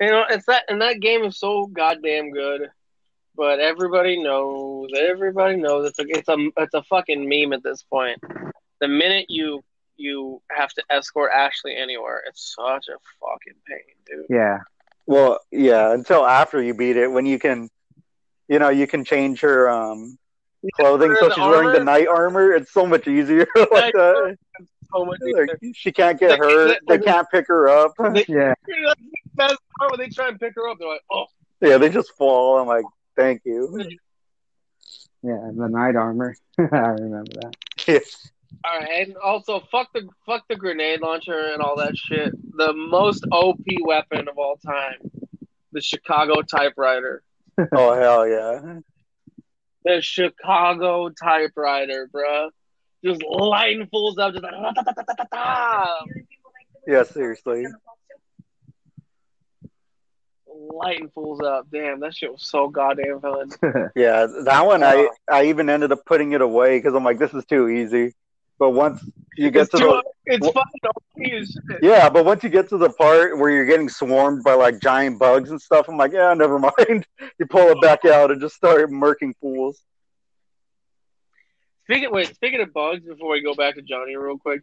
Speaker 4: You know, it's that and that game is so goddamn good. But everybody knows, everybody knows it's a it's a it's a fucking meme at this point. The minute you you have to escort Ashley anywhere, it's such a fucking pain, dude.
Speaker 2: yeah,
Speaker 3: Well, yeah, until after you beat it, when you can, you know, you can change her um clothing so
Speaker 4: the
Speaker 3: she's wearing the
Speaker 4: armor.
Speaker 3: knight armor. It's so much easier <laughs> like that.
Speaker 4: So much
Speaker 3: Like,
Speaker 4: easier.
Speaker 3: she can't get
Speaker 4: They-
Speaker 3: hurt. They
Speaker 4: they-
Speaker 3: can't pick her up.
Speaker 4: They- <laughs>
Speaker 2: yeah. <laughs>
Speaker 4: That's the best part when they try and pick her up. They're like, oh,
Speaker 3: Yeah, they just fall. I'm like, thank you.
Speaker 2: Yeah, the knight armor. I remember that.
Speaker 4: All right. And also, fuck the fuck the grenade launcher and all that shit. The most OP weapon of all time, the Chicago typewriter. <laughs>
Speaker 3: Oh hell yeah.
Speaker 4: The Chicago typewriter, bruh. Just lighting fools up, just like, "Ah-ta-ta-ta-ta-ta."
Speaker 3: Yeah, seriously.
Speaker 4: lighting fools up. Damn, that shit was so goddamn fun. <laughs>
Speaker 3: Yeah, that one I uh, I even ended up putting it away because I'm like, this is too easy. But once you get
Speaker 4: It's,
Speaker 3: to the
Speaker 4: it's
Speaker 3: Well-
Speaker 4: fucking OP as shit.
Speaker 3: yeah, but once you get to the part where you're getting swarmed by like giant bugs and stuff, I'm like, yeah, never <laughs> mind. You pull it back out and just start murking fools.
Speaker 4: Speaking wait, speaking of bugs, before we go back to Johnny real quick,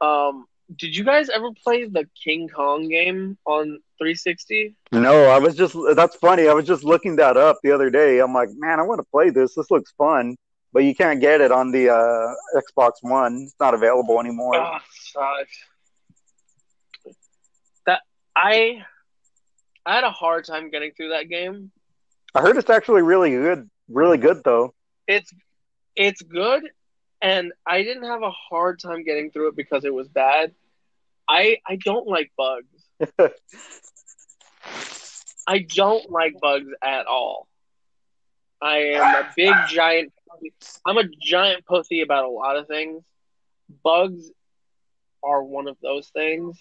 Speaker 4: um, did you guys ever play the King Kong game on 360?
Speaker 3: No, I was just that's funny. I was just looking that up the other day. I'm like, man, I want to play this. This looks fun. But you can't get it on the uh, Xbox One. It's not available anymore.
Speaker 4: Oh, sucks. That I I had a hard time getting through that game.
Speaker 3: I heard it's actually really good. Really good though.
Speaker 4: It's it's good, and I didn't have a hard time getting through it because it was bad. I I don't like bugs. <laughs> I don't like bugs at all. I am a big giant. I'm a giant pussy about a lot of things. Bugs are one of those things,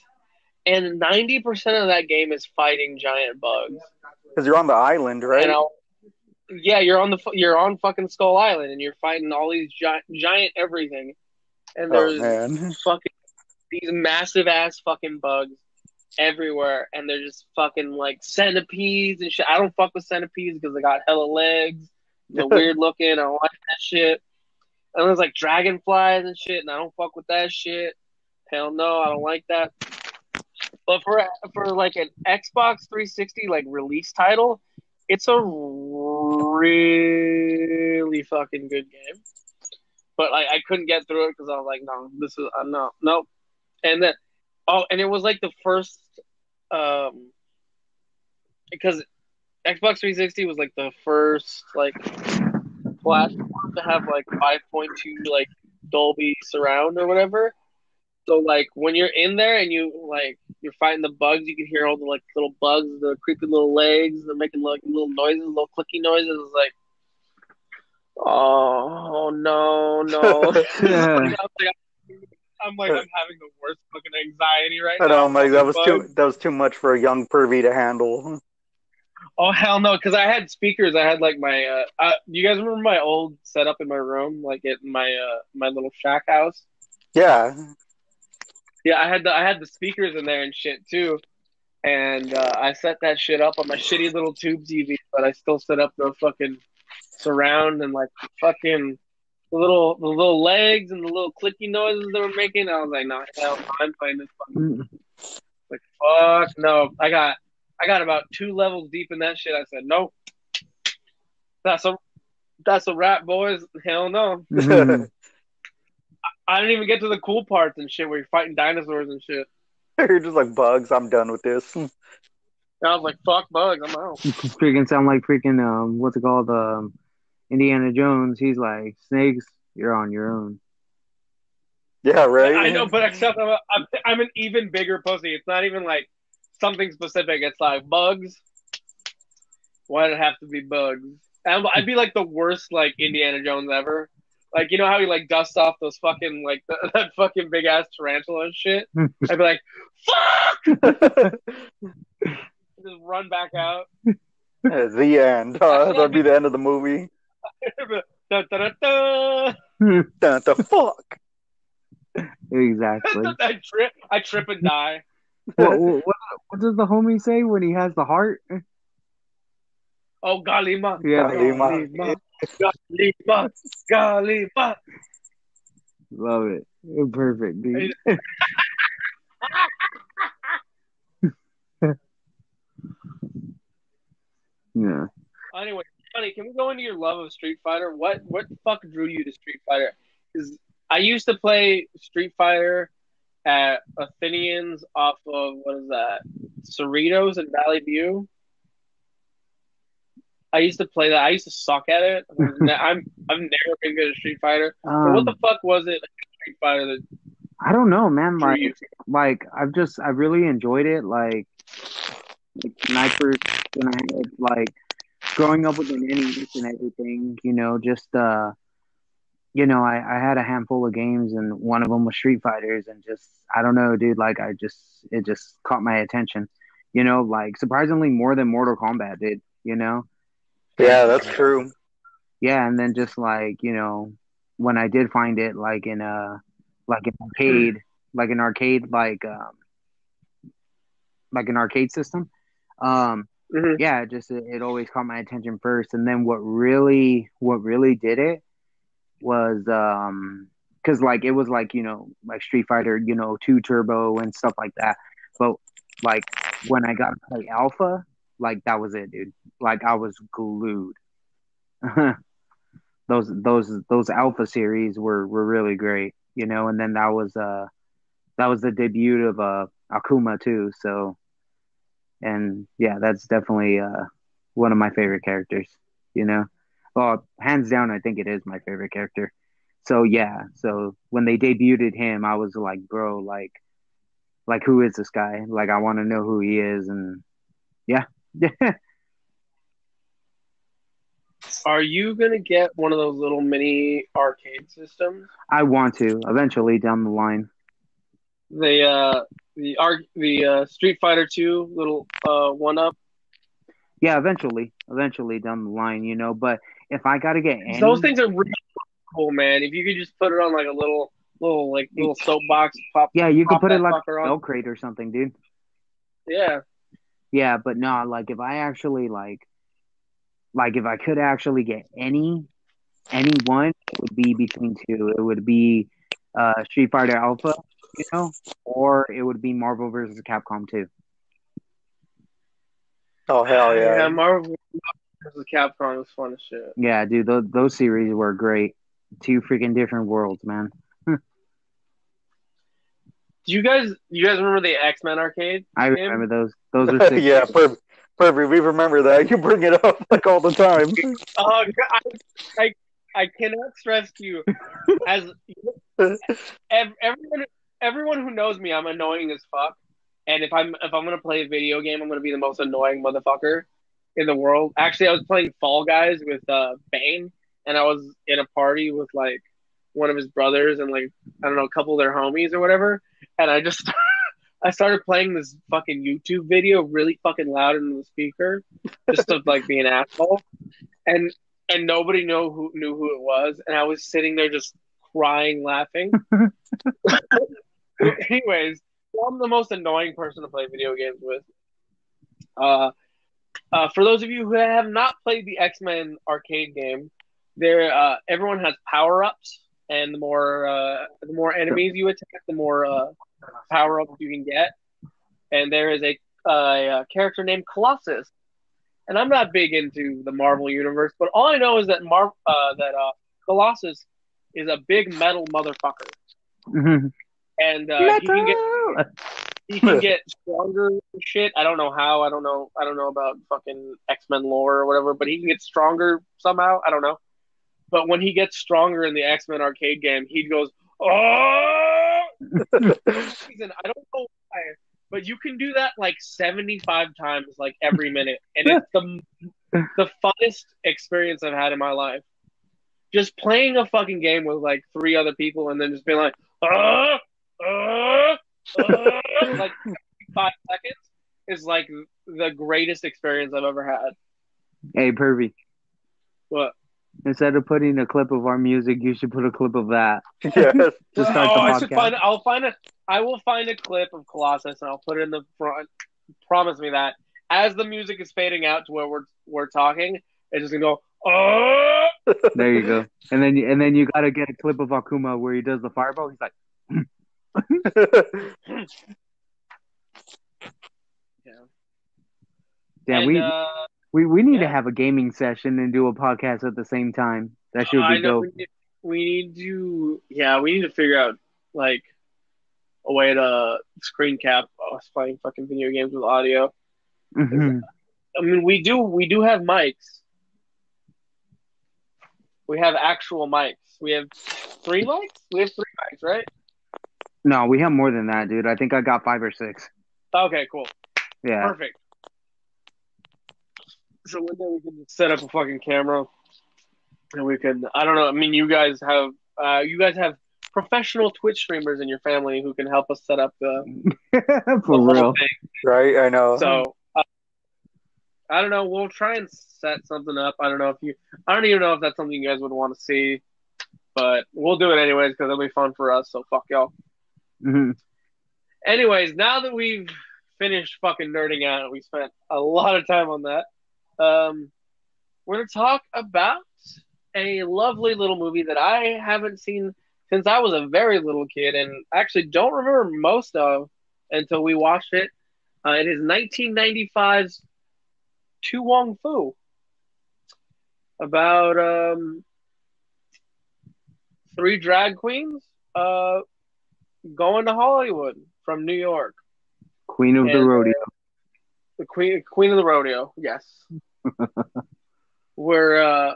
Speaker 4: and ninety percent of that game is fighting giant bugs.
Speaker 3: Because you're on the island, right?
Speaker 4: You know, yeah, you're on the you're on fucking Skull Island, and you're fighting all these giant giant everything, and
Speaker 3: oh
Speaker 4: there's
Speaker 3: man. <laughs>
Speaker 4: fucking these massive ass fucking bugs everywhere, and they're just fucking like centipedes and shit. I don't fuck with centipedes because they got hella legs. They're weird looking. I don't like that shit. And there's like dragonflies and shit, and I don't fuck with that shit. Hell no, I don't like that. But for for like an Xbox 360 like release title, it's a really fucking good game. But like I couldn't get through it because I was like, no, this is uh, no, no. And then oh, and it was like the first um because Xbox 360 was like the first like platform to have like 5.2 like Dolby surround or whatever. So like when you're in there and you like you're fighting the bugs, you can hear all the like little bugs, the creepy little legs, they're making like little noises, little clicky noises. It's like, oh no, no. <laughs> I'm like I'm having the worst fucking anxiety right
Speaker 3: I
Speaker 4: now.
Speaker 3: know, like That was
Speaker 4: Bugs.
Speaker 3: too. That was too much for a young pervy to handle.
Speaker 4: Oh hell no! Because I had speakers. I had like my. Uh, uh, you guys remember my old setup in my room, like at my uh my little shack house?
Speaker 3: Yeah.
Speaker 4: Yeah, I had the I had the speakers in there and shit too, and uh, I set that shit up on my shitty little tube TV, but I still set up the fucking surround and like fucking the little the little legs and the little clicky noises they were making. I was like, no, hell, no, I'm playing this fucking like fuck no. I got I got about two levels deep in that shit. I said, nope, that's a that's a wrap, boys. Hell no. <laughs>
Speaker 2: Mhm.
Speaker 4: I didn't even get to the cool parts and shit where you're fighting dinosaurs and shit. <laughs>
Speaker 3: You're just like bugs. I'm done with this. <laughs>
Speaker 4: And I was like, fuck bugs, I'm out.
Speaker 2: freaking sound like freaking um what's it called um Indiana Jones. He's like snakes. You're on your own.
Speaker 3: Yeah, right.
Speaker 4: I know, but except I'm, a, I'm, I'm an even bigger pussy. It's not even like something specific. It's like bugs. Why did it have to be bugs? And I'd be like the worst like Indiana Jones ever. Like you know how he like dusts off those fucking like <laughs> that fucking big ass tarantula and shit. <laughs> I'd be like, fuck, <laughs> just run back out.
Speaker 3: the end. Uh, that'd be the end of the movie.
Speaker 4: da, da, da, da.
Speaker 3: Dun, the fuck.
Speaker 2: exactly.
Speaker 4: I trip, I trip and die. <laughs>
Speaker 2: what, what, what does the homie say when he has the heart?
Speaker 4: Oh Kali Ma,
Speaker 2: Yeah.
Speaker 4: Kali Ma, Kali Ma, Kali Ma.
Speaker 2: Love it. Perfect, dude. <laughs> yeah.
Speaker 4: Anyway, Johnny, can we go into your love of Street Fighter? What what the fuck drew you to Street Fighter? Because I used to play Street Fighter at Athenians off of what is that? Cerritos in Valley View. I used to play that. I used to suck at it. I'm <laughs> I've never been good at Street Fighter. But what
Speaker 2: Um,
Speaker 4: the fuck was it Street Fighter that
Speaker 2: I don't know, man. Like,
Speaker 4: you?
Speaker 2: like I've just I really enjoyed it. Like, like when I first when I had like growing up with the NES and everything, you know, just uh, you know, I I had a handful of games and one of them was Street Fighters and just I don't know, dude. Like, I just it just caught my attention. You know, like surprisingly more than Mortal Kombat did. You know.
Speaker 3: Yeah, that's true.
Speaker 2: yeah and then just like you know when i did find it like in a like an arcade like an arcade like um like an arcade system um
Speaker 4: Mhm.
Speaker 2: yeah just it, it always caught my attention first and then what really what really did it was um because like it was like you know like street fighter you know 2 turbo and stuff like that. But like when i got to play alpha like that was it dude. Like i was glued. <laughs> Those those those alpha series were were really great you know? And then that was uh that was the debut of uh akuma too so. And yeah that's definitely uh one of my favorite characters you know well hands down i think it is my favorite character so yeah so when they debuted him i was like bro like like who is this guy like i want to know who he is and yeah <laughs>
Speaker 4: Are you gonna get one of those little mini arcade systems?
Speaker 2: i want to eventually down the line
Speaker 4: The uh the arc the uh, Street Fighter Two little uh, one up.
Speaker 2: Yeah, eventually, eventually down the line, you know. But if I gotta get any,
Speaker 4: Those things are really cool, man. If you could just put it on like a little little like little soapbox, pop.
Speaker 2: yeah, you could put it
Speaker 4: that
Speaker 2: like a
Speaker 4: on.
Speaker 2: spell crate or something, dude.
Speaker 4: Yeah,
Speaker 2: Yeah, but no, like if I actually like, like if I could actually get any, any one, it would be between two. It would be uh Street Fighter Alpha, you know, or it would be Marvel versus Capcom 2.
Speaker 3: Oh hell
Speaker 4: yeah.
Speaker 3: yeah!
Speaker 4: Marvel versus Capcom was fun as shit.
Speaker 2: Yeah, dude, those those series were great. Two freaking different worlds, man.
Speaker 4: Do <laughs> you guys you guys remember the X Men arcade?
Speaker 2: I
Speaker 4: Game?
Speaker 2: remember those. Those are <laughs> sick.
Speaker 3: yeah, perfect. Perfect. We remember that. You bring it up like all the time. <laughs>
Speaker 4: Oh, I, I I cannot stress to you as ev- everyone everyone who knows me, I'm annoying as fuck. And if I'm if I'm gonna play a video game, I'm gonna be the most annoying motherfucker in the world. Actually, I was playing Fall Guys with uh, Bane, and I was in a party with like one of his brothers and like I don't know a couple of their homies or whatever. And I just <laughs> I started playing this fucking YouTube video really fucking loud into the speaker, just to like be an asshole. And and nobody knew who knew who it was, and I was sitting there just crying, laughing. <laughs> <laughs> Anyways, I'm the most annoying person to play video games with. Uh, uh, for those of you who have not played the X Men arcade game, there uh, everyone has power ups, and the more uh, the more enemies you attack, the more uh, power ups you can get. And there is a, a character named Colossus, and I'm not big into the Marvel universe, but all I know is that Mar- uh, that uh, Colossus is a big metal motherfucker,
Speaker 2: Mhm.
Speaker 4: and uh, he can get! <laughs> he can get stronger shit. I don't know how. I don't know. I don't know about fucking X Men lore or whatever. But he can get stronger somehow. I don't know. But when he gets stronger in the X Men arcade game, he goes, "Oh!" <laughs> Reason I don't know why, but you can do that like seventy five times, like every minute, and it's the the funnest experience I've had in my life. Just playing a fucking game with like three other people, and then just being like, "Uh, uh." Like five seconds is like the greatest experience I've ever had.
Speaker 2: Hey, Pervy.
Speaker 4: What?
Speaker 2: Instead of putting a clip of our music, you should put a clip of that. <laughs>
Speaker 3: yes. <laughs>
Speaker 2: To start
Speaker 4: oh,
Speaker 2: the
Speaker 4: I should
Speaker 2: podcast.
Speaker 4: find. I'll find a. I will find a clip of Colossus and I'll put it in the front. Promise me that as the music is fading out to where we're we're talking, it's just gonna go. Oh,
Speaker 2: There you go. And then and then you gotta get a clip of Akuma where he does the fireball. He's like, <laughs> "Damn,
Speaker 4: and,
Speaker 2: we,
Speaker 4: uh,
Speaker 2: we we need to have a gaming session and do a podcast at the same time. That should be dope."
Speaker 4: we need, we need to. Yeah, we need to figure out like a way to screen cap us playing fucking video games with audio.
Speaker 2: Mhm.
Speaker 4: I mean, we do we do have mics. We have actual mics. We have three mics. We have three mics, right?
Speaker 2: No, we have more than that, dude. I think I got five or six.
Speaker 4: Okay, cool,
Speaker 2: Yeah.
Speaker 4: perfect. So one day we can just set up a fucking camera, and we can. I don't know. I mean, you guys have uh, you guys have professional Twitch streamers in your family who can help us set up the, <laughs> the
Speaker 2: For
Speaker 4: whole
Speaker 2: real.
Speaker 4: thing.
Speaker 3: right. I know.
Speaker 4: So uh, I don't know. We'll try and set something up. I don't know if you. I don't even know if that's something you guys would want to see, but we'll do it anyways because it'll be fun for us. So fuck y'all.
Speaker 2: Mhm.
Speaker 4: Anyways, now that we've finished fucking nerding out, we spent a lot of time on that. Um, we're gonna talk about a lovely little movie that I haven't seen since I was a very little kid, and actually don't remember most of until we watched it. Uh, it is 1995's To Wong Foo about um, three drag queens uh, going to Hollywood from New York.
Speaker 2: Queen of the
Speaker 4: And, uh,
Speaker 2: rodeo.
Speaker 4: The queen, queen of the rodeo, yes. <laughs> Where uh,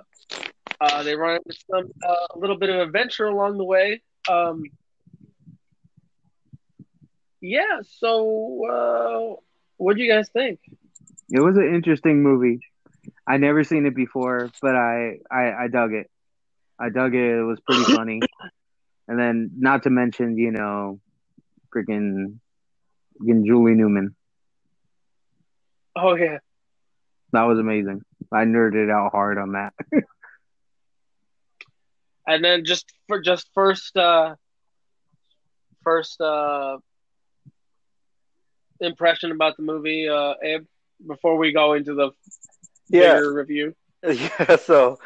Speaker 4: uh, they run into some uh, a little bit of adventure along the way. Um, yeah. So, uh, what do you guys think?
Speaker 2: It was an interesting movie. I never seen it before, but I, I I dug it. I dug it. It was pretty <coughs> funny. And then, not to mention, you know, freaking Again, Julie Newmar.
Speaker 4: Oh yeah.
Speaker 2: That was amazing. I nerded out hard on that. <laughs>
Speaker 4: And then just for just first uh first uh impression about the movie, uh Abe, before we go into the
Speaker 3: Yeah,
Speaker 4: review. <laughs>
Speaker 3: yeah. So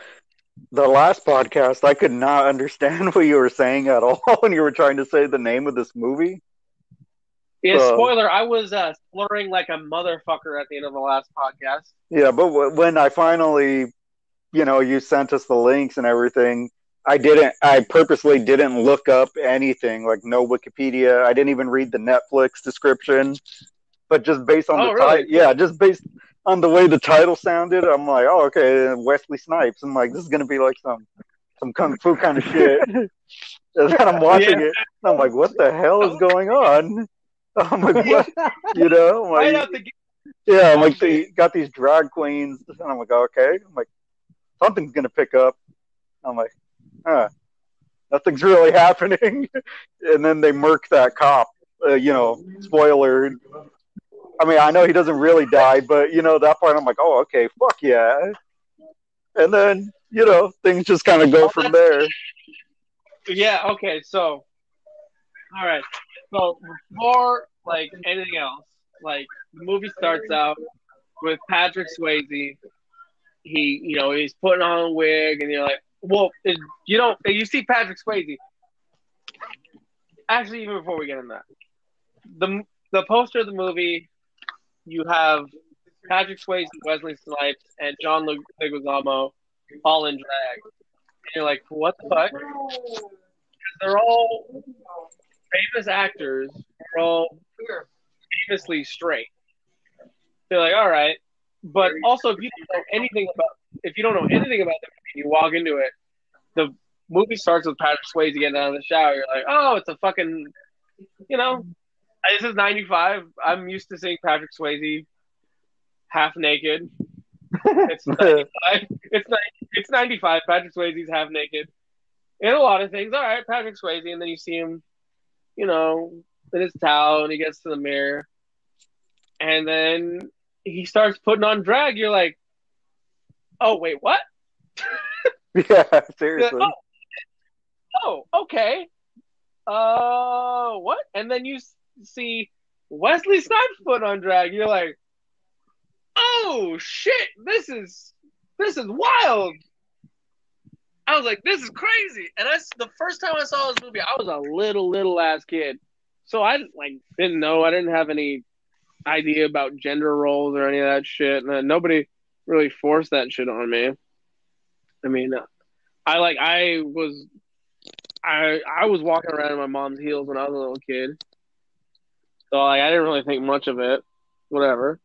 Speaker 3: the last podcast, I could not understand <laughs> what you were saying at all <laughs> when you were trying to say the name of this movie.
Speaker 4: Yeah,
Speaker 3: Uh,
Speaker 4: spoiler, I was uh slurring like a motherfucker at the end of the last podcast.
Speaker 3: Yeah, but w- when I finally, you know, you sent us the links and everything, I didn't. I purposely didn't look up anything like no Wikipedia. I didn't even read the Netflix description, but just based on
Speaker 4: Oh,
Speaker 3: the
Speaker 4: really?
Speaker 3: title, yeah, just based on the way the title sounded, I'm like, oh, okay, Wesley Snipes. I'm like, this is gonna be like some some kung fu kind of shit. <laughs> and then I'm watching
Speaker 4: Yeah.
Speaker 3: it, and I'm like, what the hell is going on? <laughs> I'm like, what? You know, I'm like,
Speaker 4: gate.
Speaker 3: yeah, I'm like they got these drag queens, and I'm like, okay, I'm like, something's gonna pick up. I'm like, huh, nothing's really <laughs> happening. and then they murk that cop. Uh, you know, spoiler. I mean, I know he doesn't really die, but you know that part. I'm like, oh, okay, fuck yeah. And then you know things just kind of go from there.
Speaker 4: Yeah, okay, so all right. So before like anything else, like the movie starts out with Patrick Swayze. He, you know, he's putting on a wig, and you're like, well, you don't, you see Patrick Swayze. Actually, even before we get into that, the the poster of the movie, you have Patrick Swayze, Wesley Snipes, and John Leguizamo all in drag. And you're like, what the fuck? They're all famous actors. They're all famously straight. They're like, all right, but also if you don't know anything about if you don't know anything about the movie, you walk into it. The movie starts with Patrick Swayze getting out of the shower. You're like, oh, it's a fucking, you know, this is '95. I'm used to seeing Patrick Swayze half naked. It's <laughs> 95. It's ni- it's 95. Patrick Swayze's half naked in a lot of things. All right, Patrick Swayze, and then you see him, you know, in his towel, and he gets to the mirror, and then he starts putting on drag. You're like, oh wait, what? <laughs>
Speaker 3: yeah, seriously. <laughs>
Speaker 4: Oh, oh, okay. Uh, what? And then you see Wesley Snipes put on drag. You're like, oh shit, this is this is wild. I was like, this is crazy. And I, s- the first time I saw this movie, I was a little little ass kid, so I like didn't know. I didn't have any idea about gender roles or any of that shit, and nobody really forced that shit on me. I mean, I like I was I I was walking around in my mom's heels when I was a little kid. So like I didn't really think much of it. Whatever.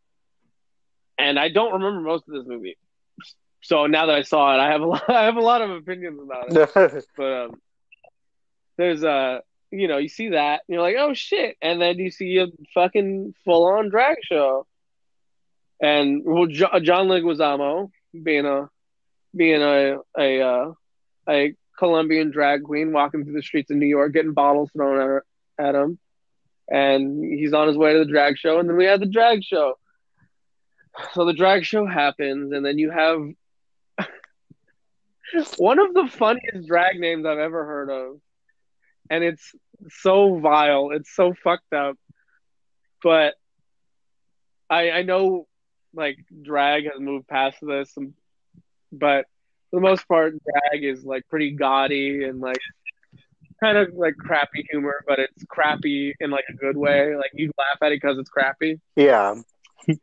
Speaker 4: And I don't remember most of this movie. So now that I saw it, I have a <laughs> lot I have a lot of opinions about it. <laughs> But um there's uh you know, you see that, and you're like, oh shit, and then you see a fucking full on drag show. And well, Jo- John Leguizamo being a being a a uh, a Colombian drag queen walking through the streets of New York, getting bottles thrown at her, at him, and he's on his way to the drag show, and then we had the drag show. So the drag show happens, and then you have <laughs> one of the funniest drag names I've ever heard of, and it's so vile, it's so fucked up, but I I know like drag has moved past this, and, but for the most part, drag is like pretty gaudy and like kind of like crappy humor, but it's crappy in like a good way. Like you laugh at it because it's crappy.
Speaker 3: yeah.
Speaker 4: Uh,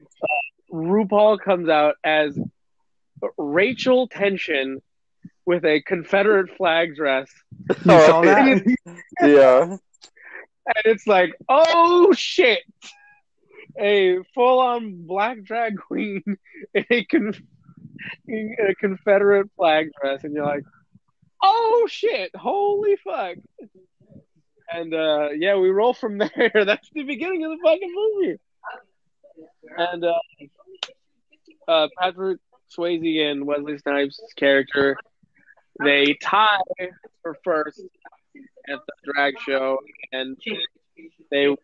Speaker 4: RuPaul comes out as Rachel Tension with a Confederate flag dress,
Speaker 2: You <laughs> oh, saw that?
Speaker 3: Yeah.
Speaker 4: and it's like, oh shit, a full-on black drag queen in a, con- in a Confederate flag dress, and you're like, oh shit, holy fuck. And uh, yeah, we roll from <laughs> there. That's the beginning of the fucking movie. And uh, uh, Patrick Swayze and Wesley Snipes' character, they tie for first at the drag show, and they take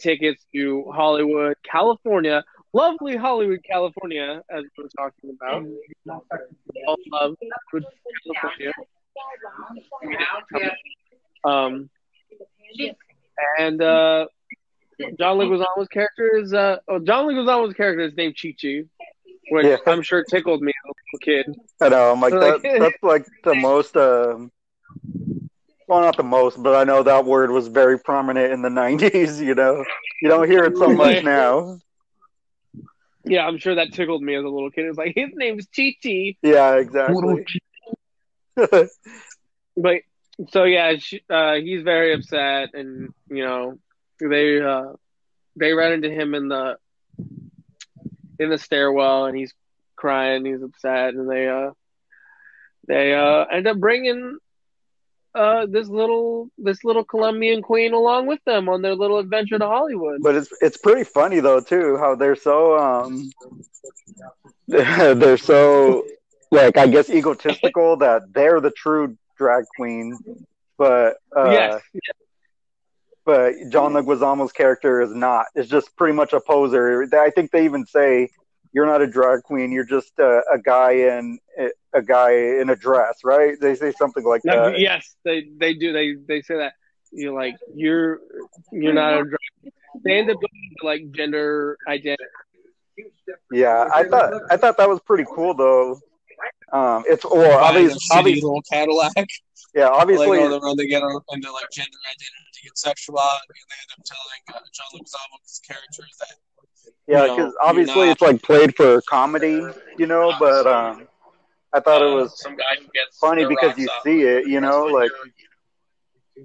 Speaker 4: tickets to Hollywood, California, lovely Hollywood, California, as we were talking about. All love California. Um, and uh, John Leguizamo's character is uh, oh, John Leguizamo's character is named Chi Chi, which
Speaker 3: Yeah.
Speaker 4: I'm sure tickled me as a little kid.
Speaker 3: I know. I'm like
Speaker 4: Like-
Speaker 3: that. <laughs> That's like the most. Um, well, not the most, but I know that word was very prominent in the <laughs> '90s. You know, you don't hear it so much now.
Speaker 4: Yeah, I'm sure that tickled me as a little kid. It's like his name is Chi Chi.
Speaker 3: Yeah, exactly. <laughs>
Speaker 4: But so yeah, she, uh, he's very upset, and you know they uh, they ran into him in the in the stairwell, and he's crying, he's upset, and they uh they uh end up bringing uh this little this little Colombian queen along with them on their little adventure to Hollywood.
Speaker 3: But it's it's pretty funny though too how they're so um <laughs> they're so like I guess egotistical <laughs> that they're the true drag queen, but uh,
Speaker 4: yes,
Speaker 3: but John Leguizamo's character is not. It's just pretty much a poser. I think they even say you're not a drag queen. You're just a, a guy in a guy in a dress, right? They say something like
Speaker 4: No,
Speaker 3: that.
Speaker 4: yes, they they do. They they say that you're like you're you're not a drag. They end up going to like gender identity.
Speaker 3: Yeah, I thought I thought that was pretty cool though. Um, it's or
Speaker 5: Buying
Speaker 3: obviously, obviously,
Speaker 5: little Cadillac.
Speaker 3: yeah,
Speaker 5: like
Speaker 3: obviously,
Speaker 5: all the run they get into like gender identity and sexuality, and they end up telling uh, John Leguizamo's character that
Speaker 3: yeah, because obviously
Speaker 5: not-
Speaker 3: it's like played for comedy, you know. But um, I thought it was
Speaker 4: some guy who gets
Speaker 3: funny because you see it, you know, like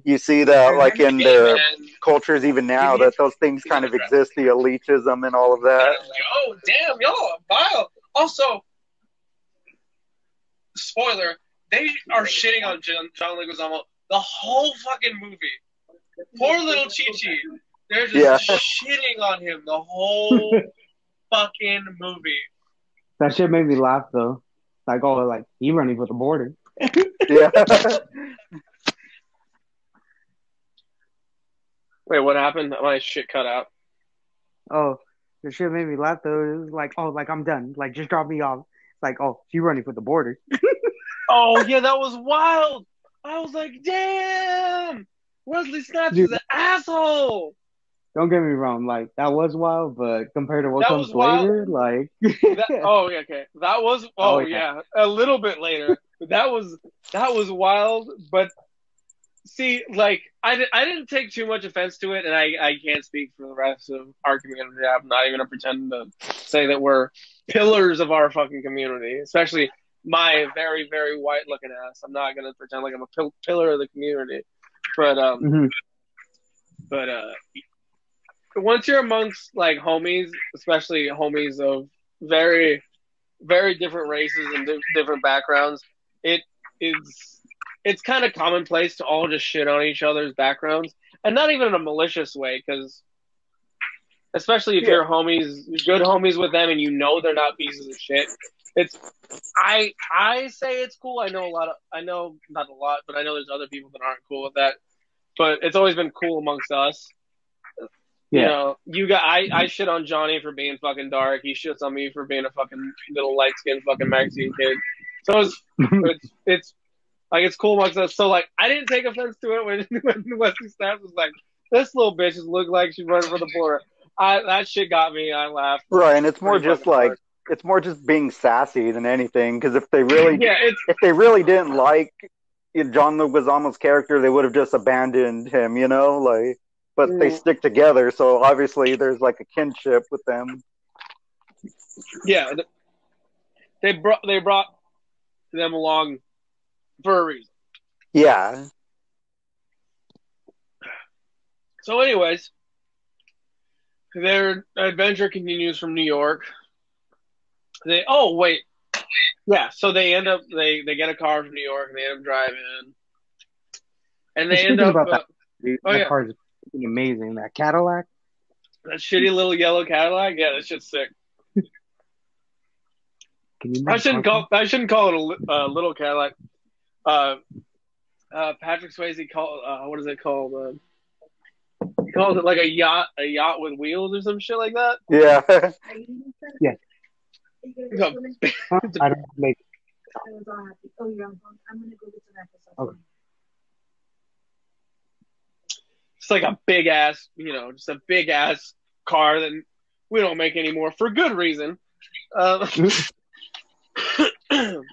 Speaker 3: you see that like in their cultures even now that those things kind of exist, the elitism and all of that.
Speaker 4: And I was like, oh damn, y'all are vile. Also, spoiler: they are shitting on John, John Leguizamo the whole fucking movie. Poor little Chi Chi. They're just
Speaker 3: Yeah.
Speaker 4: shitting on him the whole <laughs> fucking movie.
Speaker 2: That shit made me laugh though. Like, oh, like he running for the border. <laughs>
Speaker 3: Yeah, <laughs>
Speaker 4: Wait, what happened? My shit cut out.
Speaker 2: Oh, the shit made me laugh though. It was like, oh, like I'm done. Like just drop me off. Like, oh, she running for the border. <laughs>
Speaker 4: Oh yeah, that was wild. I was like, damn, Wesley Snipes is an asshole.
Speaker 2: Don't get me wrong, like that was wild, but compared to what
Speaker 4: That
Speaker 2: comes later, like
Speaker 4: That, <laughs> oh yeah, okay, that was. Oh,
Speaker 2: Oh,
Speaker 4: yeah.
Speaker 2: yeah.
Speaker 4: a little bit later. That was that was wild. But see, like I, I didn't take too much offense to it, and I, I can't speak for the rest of our community. I'm not even gonna pretend to say that we're pillars of our fucking community, especially my very very white looking ass. I'm not gonna pretend like I'm a pil- pillar of the community. But um,
Speaker 2: Mhm.
Speaker 4: but uh, once you're amongst like homies, especially homies of very, very different races and di- different backgrounds, it is it's kind of commonplace to all just shit on each other's backgrounds, and not even in a malicious way, because especially if
Speaker 3: Yeah.
Speaker 4: you're homies, good homies with them, and you know they're not pieces of shit. It's I I say it's cool. I know a lot of I know not a lot, but I know there's other people that aren't cool with that. But it's always been cool amongst us. You
Speaker 2: Yeah.
Speaker 4: know, you got I, I shit on Johnny for being fucking dark. He shits on me for being a fucking little light skinned fucking Mexican kid. So it's <laughs> it's it's like it's cool amongst us. So like I didn't take offense to it when <laughs> when Wesley Snipes was like, This little bitch just looked like she's running for the border. I that shit got me. I laughed.
Speaker 3: right. And it's more just like
Speaker 4: hard.
Speaker 3: it's more just being sassy than anything. Because if they really <laughs>
Speaker 4: Yeah, it's
Speaker 3: if they really didn't like John Leguizamo's character, they would have just abandoned him, you know, like. But they
Speaker 4: Mm.
Speaker 3: stick together, so obviously there's like a kinship with them.
Speaker 4: yeah. They brought they brought them along for a reason.
Speaker 3: Yeah,
Speaker 4: So, anyways, their adventure continues from New York. They oh wait, yeah. So they end up they they get a car from New York and they end up driving, and they end up
Speaker 2: about
Speaker 4: uh,
Speaker 2: that, dude,
Speaker 4: Oh,
Speaker 2: that
Speaker 4: yeah.
Speaker 2: car is amazing. That Cadillac.
Speaker 4: that shitty little yellow Cadillac. Yeah, that shit's sick.
Speaker 2: Can you?
Speaker 4: I shouldn't call I shouldn't call it a uh, little Cadillac. Uh, uh, Patrick Swayze called uh, what is it called? Uh, calls it like a yacht, a yacht with wheels or some shit like that.
Speaker 3: Yeah. <laughs>
Speaker 2: Yes.
Speaker 4: No. <laughs>
Speaker 2: I don't make.
Speaker 6: Oh, you're on phone. I'm gonna go get some applesauce.
Speaker 2: Okay.
Speaker 4: It's like a big ass, you know, just a big ass car that we don't make anymore for good reason. Um, <laughs> <clears throat>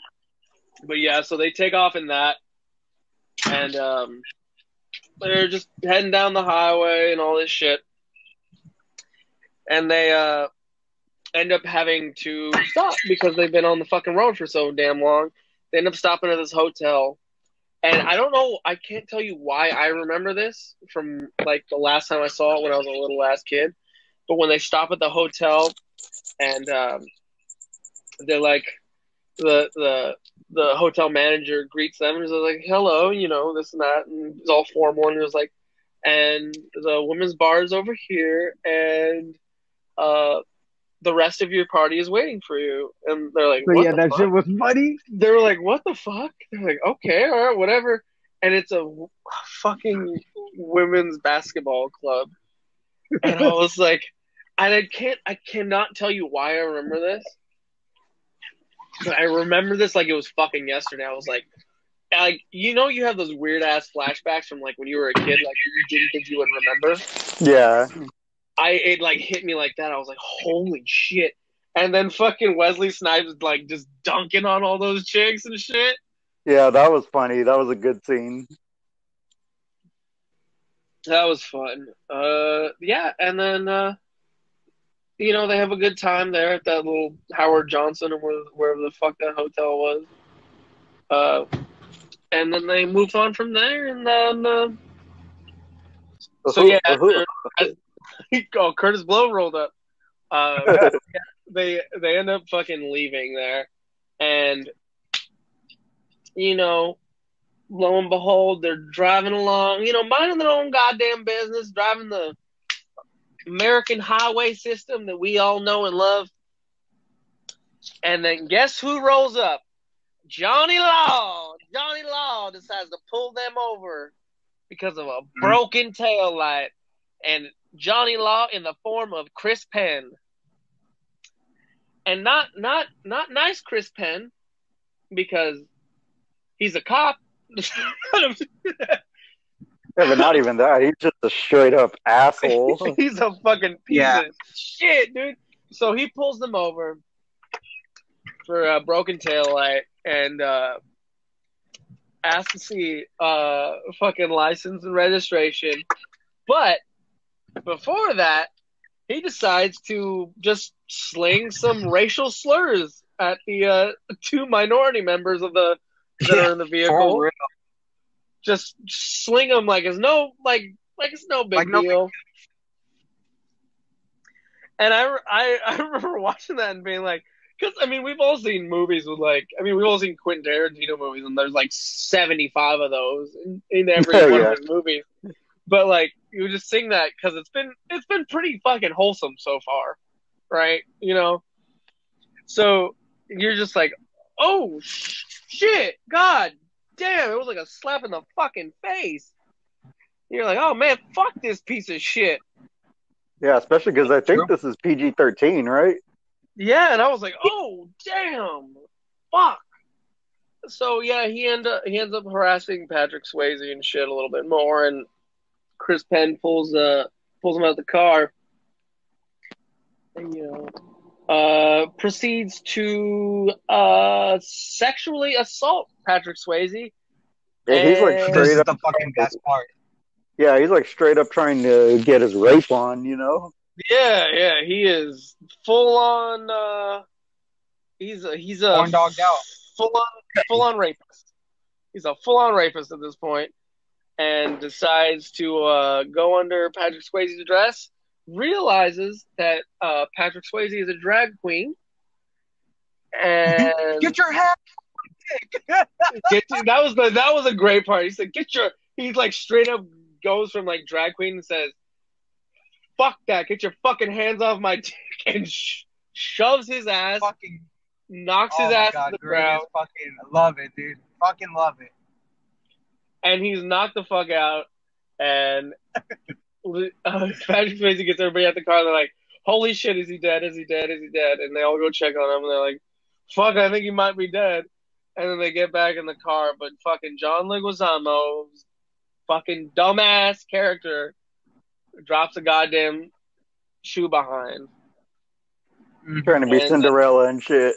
Speaker 4: but yeah, so they take off in that, and um, they're just heading down the highway and all this shit, and they uh, end up having to stop because they've been on the fucking road for so damn long. They end up stopping at this hotel, and I don't know, I can't tell you why I remember this from like the last time I saw it when I was a little ass kid, but when they stop at the hotel and um, they're like the the the hotel manager greets them and is like, "Hello," you know, this and that, and it's all formal. And it was like, and the women's bar is over here, and uh, the rest of your party is waiting for you. And they're like, "What
Speaker 2: yeah,
Speaker 4: the
Speaker 2: that
Speaker 4: fuck?"
Speaker 2: shit was funny.
Speaker 4: they were like, "What the fuck?" They're like, "Okay, all right, whatever." And it's a fucking women's basketball club, and I was like, and I can't, I cannot tell you why I remember this. I remember this like it was fucking yesterday. I was like, like you know, you have those weird ass flashbacks from like when you were a kid, like you didn't think you would remember.
Speaker 3: Yeah.
Speaker 4: I it like hit me like that. I was like, holy shit. And then fucking Wesley Snipes like just dunking on all those chicks and shit.
Speaker 3: Yeah, that was funny. That was a good scene.
Speaker 4: That was fun. Uh, yeah, and then uh, you know they have a good time there at that little Howard Johnson or where, wherever the fuck that hotel was. Uh, and then they moved on from there, and then uh, so yeah,
Speaker 3: Who- <laughs>
Speaker 4: after- oh Kurtis Blow rolled up. Uh, <laughs> they they end up fucking leaving there, and you know, lo and behold, they're driving along, you know, minding their own goddamn business, driving the American highway system that we all know and love. And then guess who rolls up? Johnny Law. Johnny Law decides to pull them over because of a mm. broken tail light. And Johnny Law in the form of Chris Penn. And not not not nice Chris Penn because he's a cop. <laughs> <laughs>
Speaker 3: Yeah, but not even that. He's just a straight up asshole. <laughs>
Speaker 4: he's a fucking piece
Speaker 2: Yeah.
Speaker 4: of shit, dude. So he pulls them over for a broken tail light and uh, asks to see uh, fucking license and registration. But before that, he decides to just sling some racial slurs at the uh, two minority members of the that are in the <laughs> vehicle
Speaker 2: For real.
Speaker 4: Just sling them like it's no like like it's no big
Speaker 2: Like no
Speaker 4: deal. And I, I <laughs> I remember watching that and being like, because I mean we've all seen movies with like I mean we've all seen Quentin Tarantino movies and there's like seventy five of those in, in every <laughs> oh,
Speaker 3: Yeah,
Speaker 4: one
Speaker 3: yeah.
Speaker 4: of his movies. But like you just sing that because it's been it's been pretty fucking wholesome so far, right? You know, so you're just like, oh sh- shit, god damn, it was like a slap in the fucking face. You're like, oh man, fuck this piece of shit.
Speaker 3: Yeah, especially because I think this is PG thirteen, right?
Speaker 4: Yeah, and I was like, oh damn, fuck. So yeah, he end up he ends up harassing Patrick Swayze and shit a little bit more, and Chris Penn pulls uh pulls him out of the car, and you know, uh proceeds to uh sexually assault Patrick Swayze.
Speaker 3: Yeah, he's like straight up.
Speaker 2: the fucking best part.
Speaker 3: Yeah, he's like straight up trying to get his rape on. You know?
Speaker 4: Yeah, yeah, he is full on. uh He's a he's a
Speaker 2: Corn dogged out.
Speaker 4: full on full on rapist. He's a full on rapist at this point, and decides to uh, go under Patrick Swayze's address. Realizes that uh, Patrick Swayze is a drag queen, and <laughs>
Speaker 2: Get your hat.
Speaker 4: Get to- that was the that was a great part. He said, "Get your." He's like straight up goes from like drag queen and says, "Fuck that! Get your fucking hands off my dick!" <laughs> and sh- shoves his ass,
Speaker 2: Fucking.
Speaker 4: knocks
Speaker 2: Oh
Speaker 4: his ass
Speaker 2: god,
Speaker 4: to the ground,
Speaker 2: fucking love it, dude. Fucking love it.
Speaker 4: and he's knocked the fuck out. And <laughs> uh, Patrick Swayze gets everybody out the car. They're like, "Holy shit, is he dead? Is he dead? Is he dead?" And they all go check on him. And they're like, "Fuck, I think he might be dead." And then they get back in the car, but fucking John Leguizamo's fucking dumbass character drops a goddamn shoe behind,
Speaker 3: Trying to be
Speaker 4: And, uh,
Speaker 3: Cinderella and shit.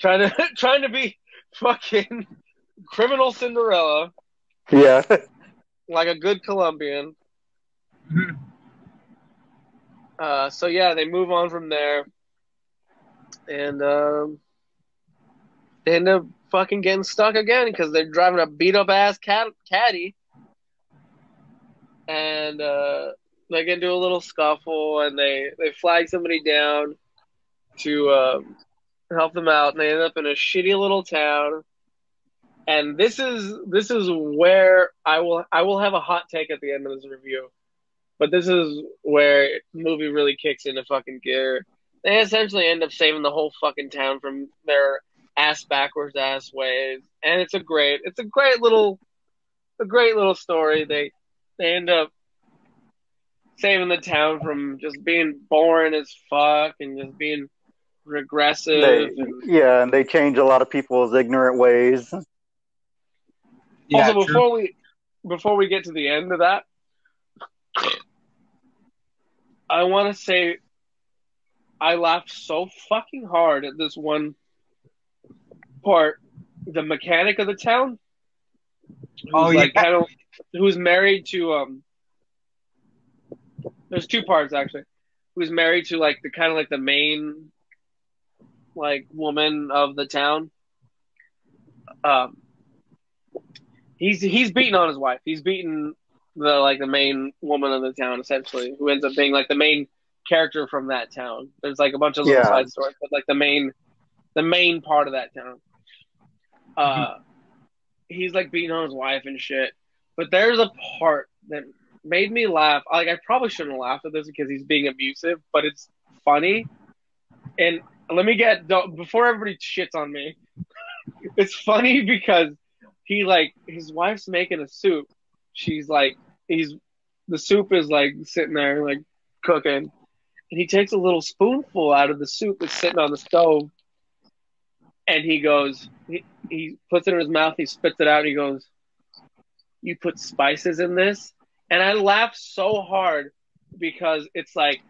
Speaker 4: trying to <laughs> trying to be fucking <laughs> criminal Cinderella
Speaker 3: Yeah. <laughs>
Speaker 4: like a good Colombian.
Speaker 5: Mhm.
Speaker 4: Uh, so yeah, they move on from there, and um, they end up fucking getting stuck again because they're driving a beat up ass cat caddy, and uh, they get into a little scuffle, and they they flag somebody down to um, help them out, and they end up in a shitty little town. And this is this is where I will I will have a hot take at the end of this review. But this is where the movie really kicks into fucking gear. They essentially end up saving the whole fucking town from their ass backwards ass ways, and it's a great, it's a great little, a great little story. They they end up saving the town from just being boring as fuck and just being regressive.
Speaker 3: They,
Speaker 4: and,
Speaker 3: yeah, and they change a lot of people's ignorant ways.
Speaker 5: Yeah,
Speaker 4: also,
Speaker 5: true.
Speaker 4: before we before we get to the end of that, I want to say I laughed so fucking hard at this one part. The mechanic of the town, who's
Speaker 5: Oh,
Speaker 4: like
Speaker 5: yeah.
Speaker 4: kind who's married to um. There's two parts actually. Who's married to like the kind of like the main, like woman of the town. Um, he's he's beating on his wife. He's beating the like the main woman of the town essentially, who ends up being like the main character from that town. There's like a bunch of little
Speaker 3: Yeah.
Speaker 4: side stories, but like the main the main part of that town. Uh he's like beating on his wife and shit. But there's a part that made me laugh. Like I probably shouldn't have laughed at this because he's being abusive, but it's funny. And let me get before everybody shits on me. <laughs> It's funny because he like his wife's making a soup. She's like he's the soup is like sitting there like cooking, and he takes a little spoonful out of the soup that's sitting on the stove, and he goes he, he puts it in his mouth. He spits it out. And he goes, "You put spices in this," and I laugh so hard because it's like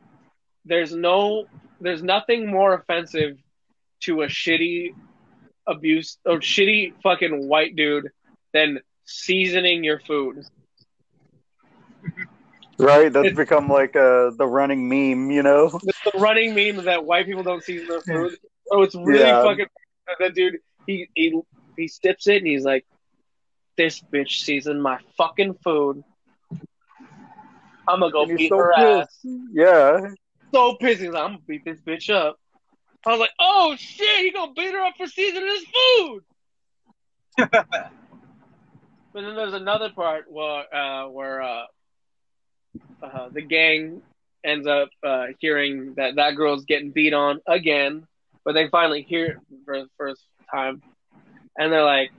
Speaker 4: there's no there's nothing more offensive to a shitty abuse or shitty fucking white dude than seasoning your food.
Speaker 3: Right? That's
Speaker 4: It's-
Speaker 3: become like uh, the running meme, you know? <laughs>
Speaker 4: It's the running meme that white people don't season their food. Oh, it's really
Speaker 3: Yeah.
Speaker 4: fucking. That dude, he he he sips it and he's like, "This bitch seasoned my fucking food. I'm gonna go
Speaker 3: And
Speaker 4: beat
Speaker 3: so
Speaker 4: her
Speaker 3: pissed.
Speaker 4: ass."
Speaker 3: Yeah.
Speaker 4: So pissed. He's like, "I'm gonna beat this bitch up." I was like, "Oh shit, he gonna beat her up for seasoning his food." <laughs> But then there's another part where uh, where uh, uh, the gang ends up uh, hearing that that girl's getting beat on again, but they finally hear it for the first time, and they're like,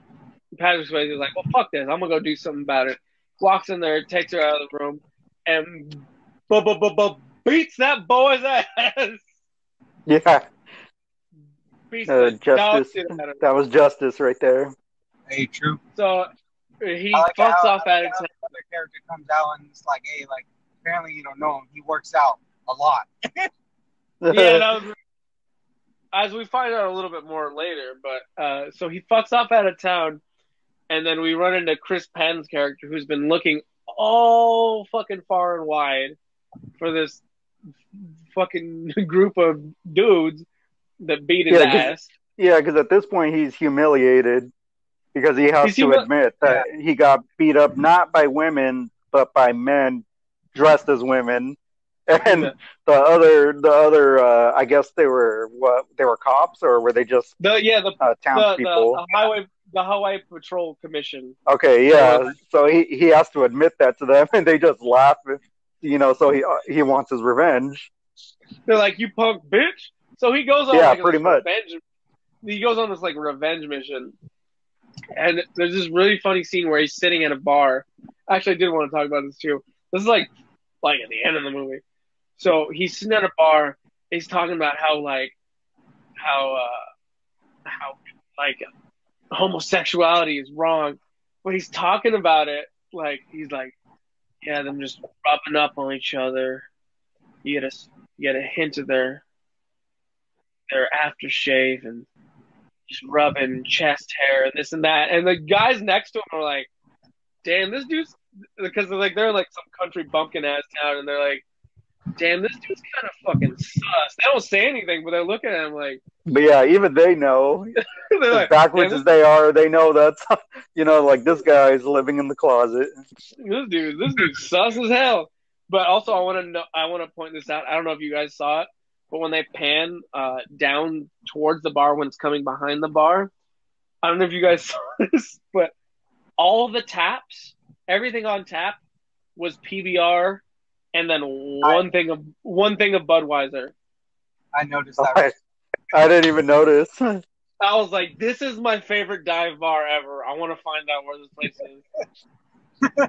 Speaker 4: Patrick Swayze is like, "Well, fuck this, I'm gonna go do something about it." Walks in there, takes her out of the room, and bu- bu- bu- bu- beats that boy's ass.
Speaker 3: Yeah.
Speaker 4: Beats
Speaker 3: Uh, justice.
Speaker 4: shit out of her.
Speaker 3: That was justice right there.
Speaker 5: Hey, true.
Speaker 4: So he
Speaker 5: like
Speaker 4: fucks
Speaker 5: how-
Speaker 4: off at it.
Speaker 5: how Another character comes out and it's like, hey, like apparently you don't know him. He works out a lot. <laughs>
Speaker 4: yeah, <laughs> that was, as we find out a little bit more later. But uh, so he fucks off out of town, and then we run into Chris Penn's character, who's been looking all fucking far and wide for this fucking <laughs> group of dudes that beat his
Speaker 3: Yeah, 'cause-
Speaker 4: ass.
Speaker 3: Yeah, because at this point he's humiliated because he has to admit that he got beat up not by women but by men dressed as women, <laughs> and
Speaker 4: Yeah.
Speaker 3: the other the other uh, I guess they were what they were cops or were they just
Speaker 4: The yeah the
Speaker 3: uh,
Speaker 4: the,
Speaker 3: townspeople?
Speaker 4: the highway the highway Patrol Commission.
Speaker 3: Okay, yeah. So he he has to admit that to them, <laughs> and they just laugh. You know, so he uh, he wants his revenge.
Speaker 4: They're like, "You punk bitch!" So he goes on
Speaker 3: Yeah,
Speaker 4: like
Speaker 3: pretty
Speaker 4: this
Speaker 3: much.
Speaker 4: Revenge, he goes on this like revenge mission, and there's this really funny scene where he's sitting at a bar. Actually, I did want to talk about this too. This is like like at the end of the movie. So he's sitting at a bar. He's talking about how like how uh how like homosexuality is wrong, but he's talking about it like he's like, yeah, them just rubbing up on each other. You get a you get a hint of their their aftershave and just rubbing chest hair and this and that. And the guys next to him are like, damn, this dude's because they're like they're like some country bumpkin ass town and they're like, damn, this dude's kind of fucking sus. They don't say anything, but they're looking at him like
Speaker 3: But yeah, even they know, <laughs>
Speaker 4: like,
Speaker 3: backwards
Speaker 4: "Damn,
Speaker 3: as they are, they know that's <laughs> you know like this guy's living in the closet.
Speaker 4: this dude, this dude's sus as hell. But also, I want to know, I want to point this out. I don't know if you guys saw it, but when they pan uh, down towards the bar when it's coming behind the bar, I don't know if you guys <laughs> saw this, but all the taps, everything on tap was PBR, and then one thing of one thing of Budweiser.
Speaker 5: I noticed that.
Speaker 3: I, I didn't even notice. <laughs>
Speaker 4: I was like, this is my favorite dive bar ever. I want to find out where this place is. <laughs>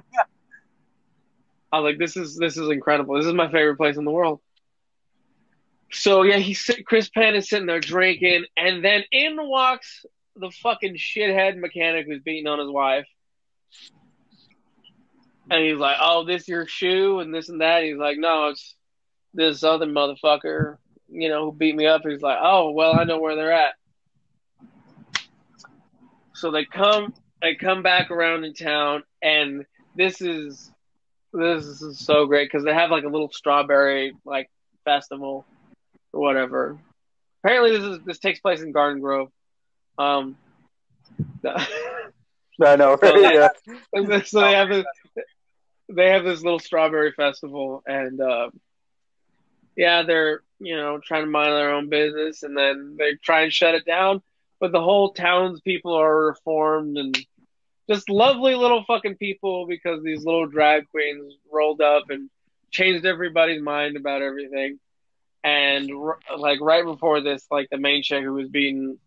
Speaker 4: I was like, this is this is incredible. This is my favorite place in the world. So yeah, he's Chris Penn is sitting there drinking, and then in walks the fucking shithead mechanic who's beating on his wife. And he's like, "Oh, this your shoe and this and that." He's like, "No, it's this other motherfucker, you know, who beat me up." He's like, "Oh, well, I know where they're at." So they come, they come back around in town, and this is this is so great because they have like a little strawberry like festival or whatever. Apparently, this is this takes place in Garden Grove. Um, <laughs>
Speaker 3: I know, <laughs>
Speaker 4: So?
Speaker 3: Yeah.
Speaker 4: So they have this, they have this little strawberry festival, and uh, yeah, they're you know trying to mind their own business, and then they try and shut it down. But the whole townspeople are reformed and just lovely little fucking people because these little drag queens rolled up and changed everybody's mind about everything. And like right before this, like the main chick who was beaten,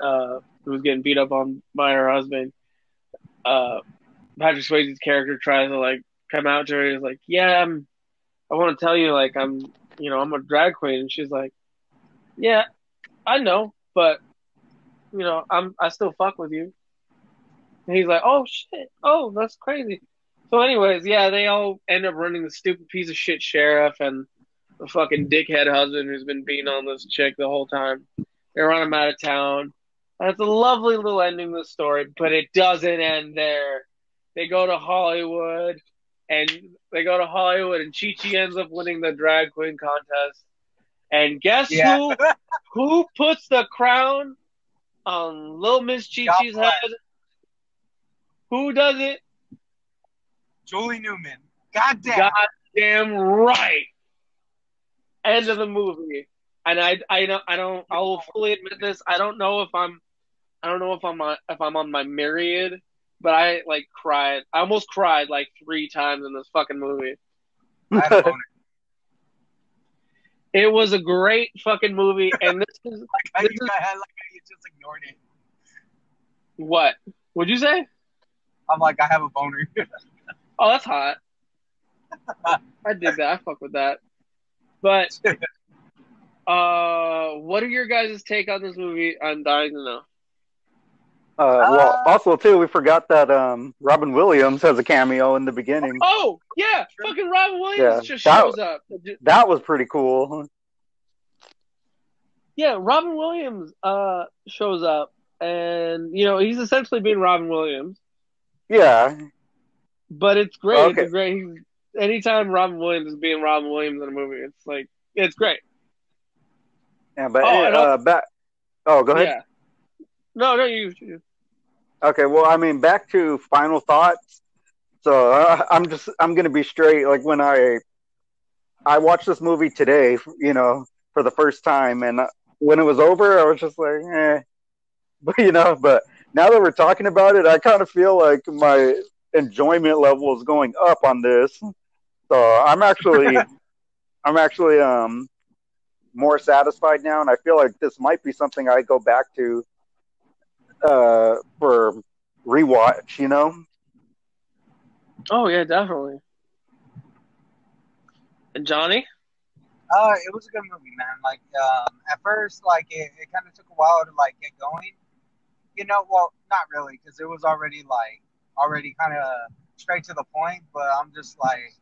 Speaker 4: uh, who was getting beat up on by her husband, uh, Patrick Swayze's character tries to like come out to her. He's like, "Yeah, I'm. I want to tell you, like, I'm. You know, I'm a drag queen." And she's like, "Yeah, I know, but you know, I'm. I still fuck with you." And he's like, "Oh shit! Oh, that's crazy." So, anyways, yeah, they all end up running the stupid piece of shit sheriff and the fucking dickhead husband who's been beating on this chick the whole time. They run him out of town. And it's a lovely little ending to the story, but it doesn't end there. They go to Hollywood, and they go to Hollywood, and Chi Chi ends up winning the drag queen contest. And guess
Speaker 5: Yeah.
Speaker 4: who? Who puts the crown on Little Miss Chi Chi's head? Who does it?
Speaker 5: Julie Newman. God damn.
Speaker 4: God Goddamn right. End of the movie. And I, I don't, I don't. I will fully admit this. I don't know if I'm, I don't know if I'm on, if I'm on my myriad, but I like cried. I almost cried like three times in this fucking movie.
Speaker 5: I had a boner.
Speaker 4: It was a great fucking movie, and this is <laughs>
Speaker 5: Like, I,
Speaker 4: This
Speaker 5: you
Speaker 4: is-
Speaker 5: guys had, like, I just ignored it.
Speaker 4: what? What'd you say?
Speaker 5: I'm like, I have a boner. <laughs>
Speaker 4: Oh, that's hot. I did that. I fuck with that. But <laughs> uh, what are your guys' take on this movie? I'm dying to know.
Speaker 3: Uh, well, also too, we forgot that um, Robin Williams has a cameo in the beginning.
Speaker 4: Oh yeah, fucking Robin Williams
Speaker 3: Yeah,
Speaker 4: just
Speaker 3: that-
Speaker 4: shows up.
Speaker 3: That was pretty cool.
Speaker 4: Yeah, Robin Williams uh shows up, and you know he's essentially being Robin Williams,
Speaker 3: Yeah,
Speaker 4: but it's great.
Speaker 3: Okay.
Speaker 4: It's great. He's, anytime Robin Williams is being Robin Williams in a movie, it's like it's great.
Speaker 3: yeah, but
Speaker 4: Oh,
Speaker 3: uh, back. Oh, go ahead.
Speaker 4: Yeah. No, no, you. you-
Speaker 3: Okay, well, I mean, back to final thoughts. So uh, I'm just I'm gonna be straight. Like when I I watched this movie today, you know, for the first time, and uh, when it was over, I was just like, eh. <laughs> But you know, but now that we're talking about it, I kind of feel like my enjoyment level is going up on this. So I'm actually <laughs> I'm actually um more satisfied now, and I feel like this might be something I go back to uh for rewatch. You know.
Speaker 4: Oh yeah, definitely. And Johnny?
Speaker 2: Uh, it was a good movie, man. Like, um, at first, like it, it kind of took a while to like get going. You know, well, not really, because it was already like already kind of straight to the point. But I'm just like, like,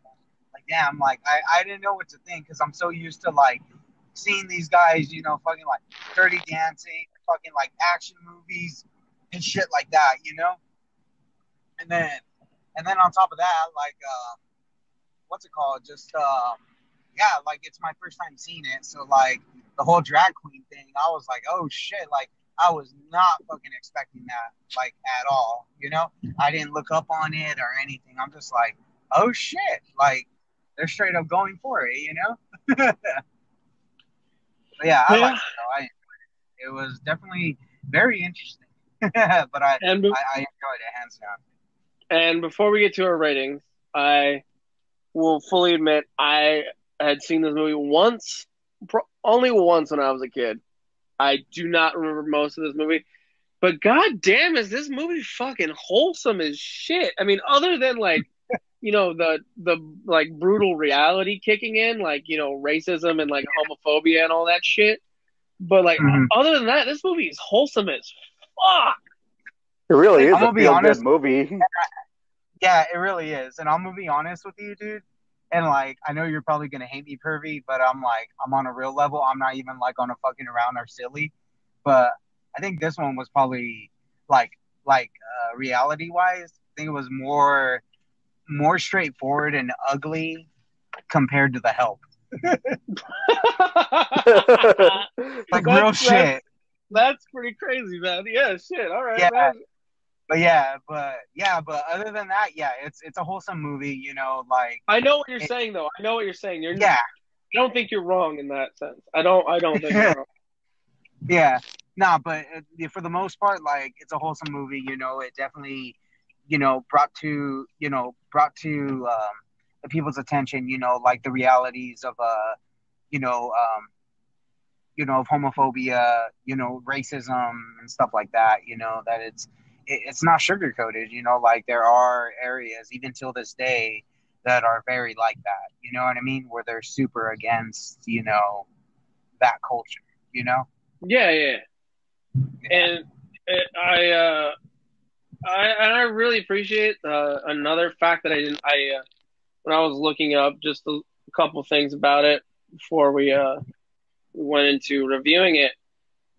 Speaker 2: damn, like I, I didn't know what to think because I'm so used to like seeing these guys, you know, fucking like Dirty Dancing, fucking like action movies and shit like that, you know. And then, and then on top of that, like, um, what's it called? Just um, yeah, like it's my first time seeing it. So like the whole drag queen thing, I was like, oh shit, like I was not fucking expecting that like at all. You know, I didn't look up on it or anything. I'm just like, oh shit, like they're straight up going for it. You know. <laughs> but yeah, I
Speaker 4: Yeah.
Speaker 2: like it. I enjoyed it. It was definitely very interesting. <laughs> but I,
Speaker 4: And
Speaker 2: I I enjoyed it hands down.
Speaker 4: And before we get to our ratings, I will fully admit I had seen this movie once, pro- only once when I was a kid. I do not remember most of this movie, but god damn, is this movie fucking wholesome as shit? I mean, other than like, you know, the the like brutal reality kicking in, like you know, racism and like homophobia and all that shit. But like,
Speaker 2: Mhm.
Speaker 4: other than that, this movie is wholesome as fuck.
Speaker 3: It really is
Speaker 2: I'm
Speaker 3: a
Speaker 2: gonna be honest.
Speaker 3: good movie. <laughs>
Speaker 2: Yeah, it really is. And I'm gonna be honest with you, dude. And like, I know you're probably gonna hate me, pervy, but I'm like, I'm on a real level. I'm not even like on a fucking around or silly. But I think this one was probably like, like uh, reality wise, I think it was more, more straightforward and ugly compared to the help. <laughs> Like real
Speaker 4: That's-
Speaker 2: shit.
Speaker 4: that's- That's pretty crazy, man. Yeah, shit. All right,
Speaker 2: Yeah.
Speaker 4: man.
Speaker 2: But yeah, but yeah, but other than that, yeah, it's it's a wholesome movie. You know, like
Speaker 4: I know what you're
Speaker 2: It-
Speaker 4: saying, though. I know what you're saying. You're,
Speaker 2: yeah,
Speaker 4: I don't think you're wrong in that sense. I don't. I don't think you're <laughs> wrong.
Speaker 2: Yeah, nah, but uh, for the most part, like it's a wholesome movie. You know, it definitely, you know, brought to you know brought to um, the people's attention. You know, like the realities of uh, you know, um, you know, of homophobia, you know, racism and stuff like that. You know, that it's it, it's not sugar coated. You know, like there are areas even till this day that are very like that. You know what I mean? Where they're super against you know that culture. You know.
Speaker 4: Yeah, yeah. And it, I, uh, I, and I really appreciate uh, another fact that I didn't. I uh, when I was looking up just a, a couple things about it before we uh went into reviewing it.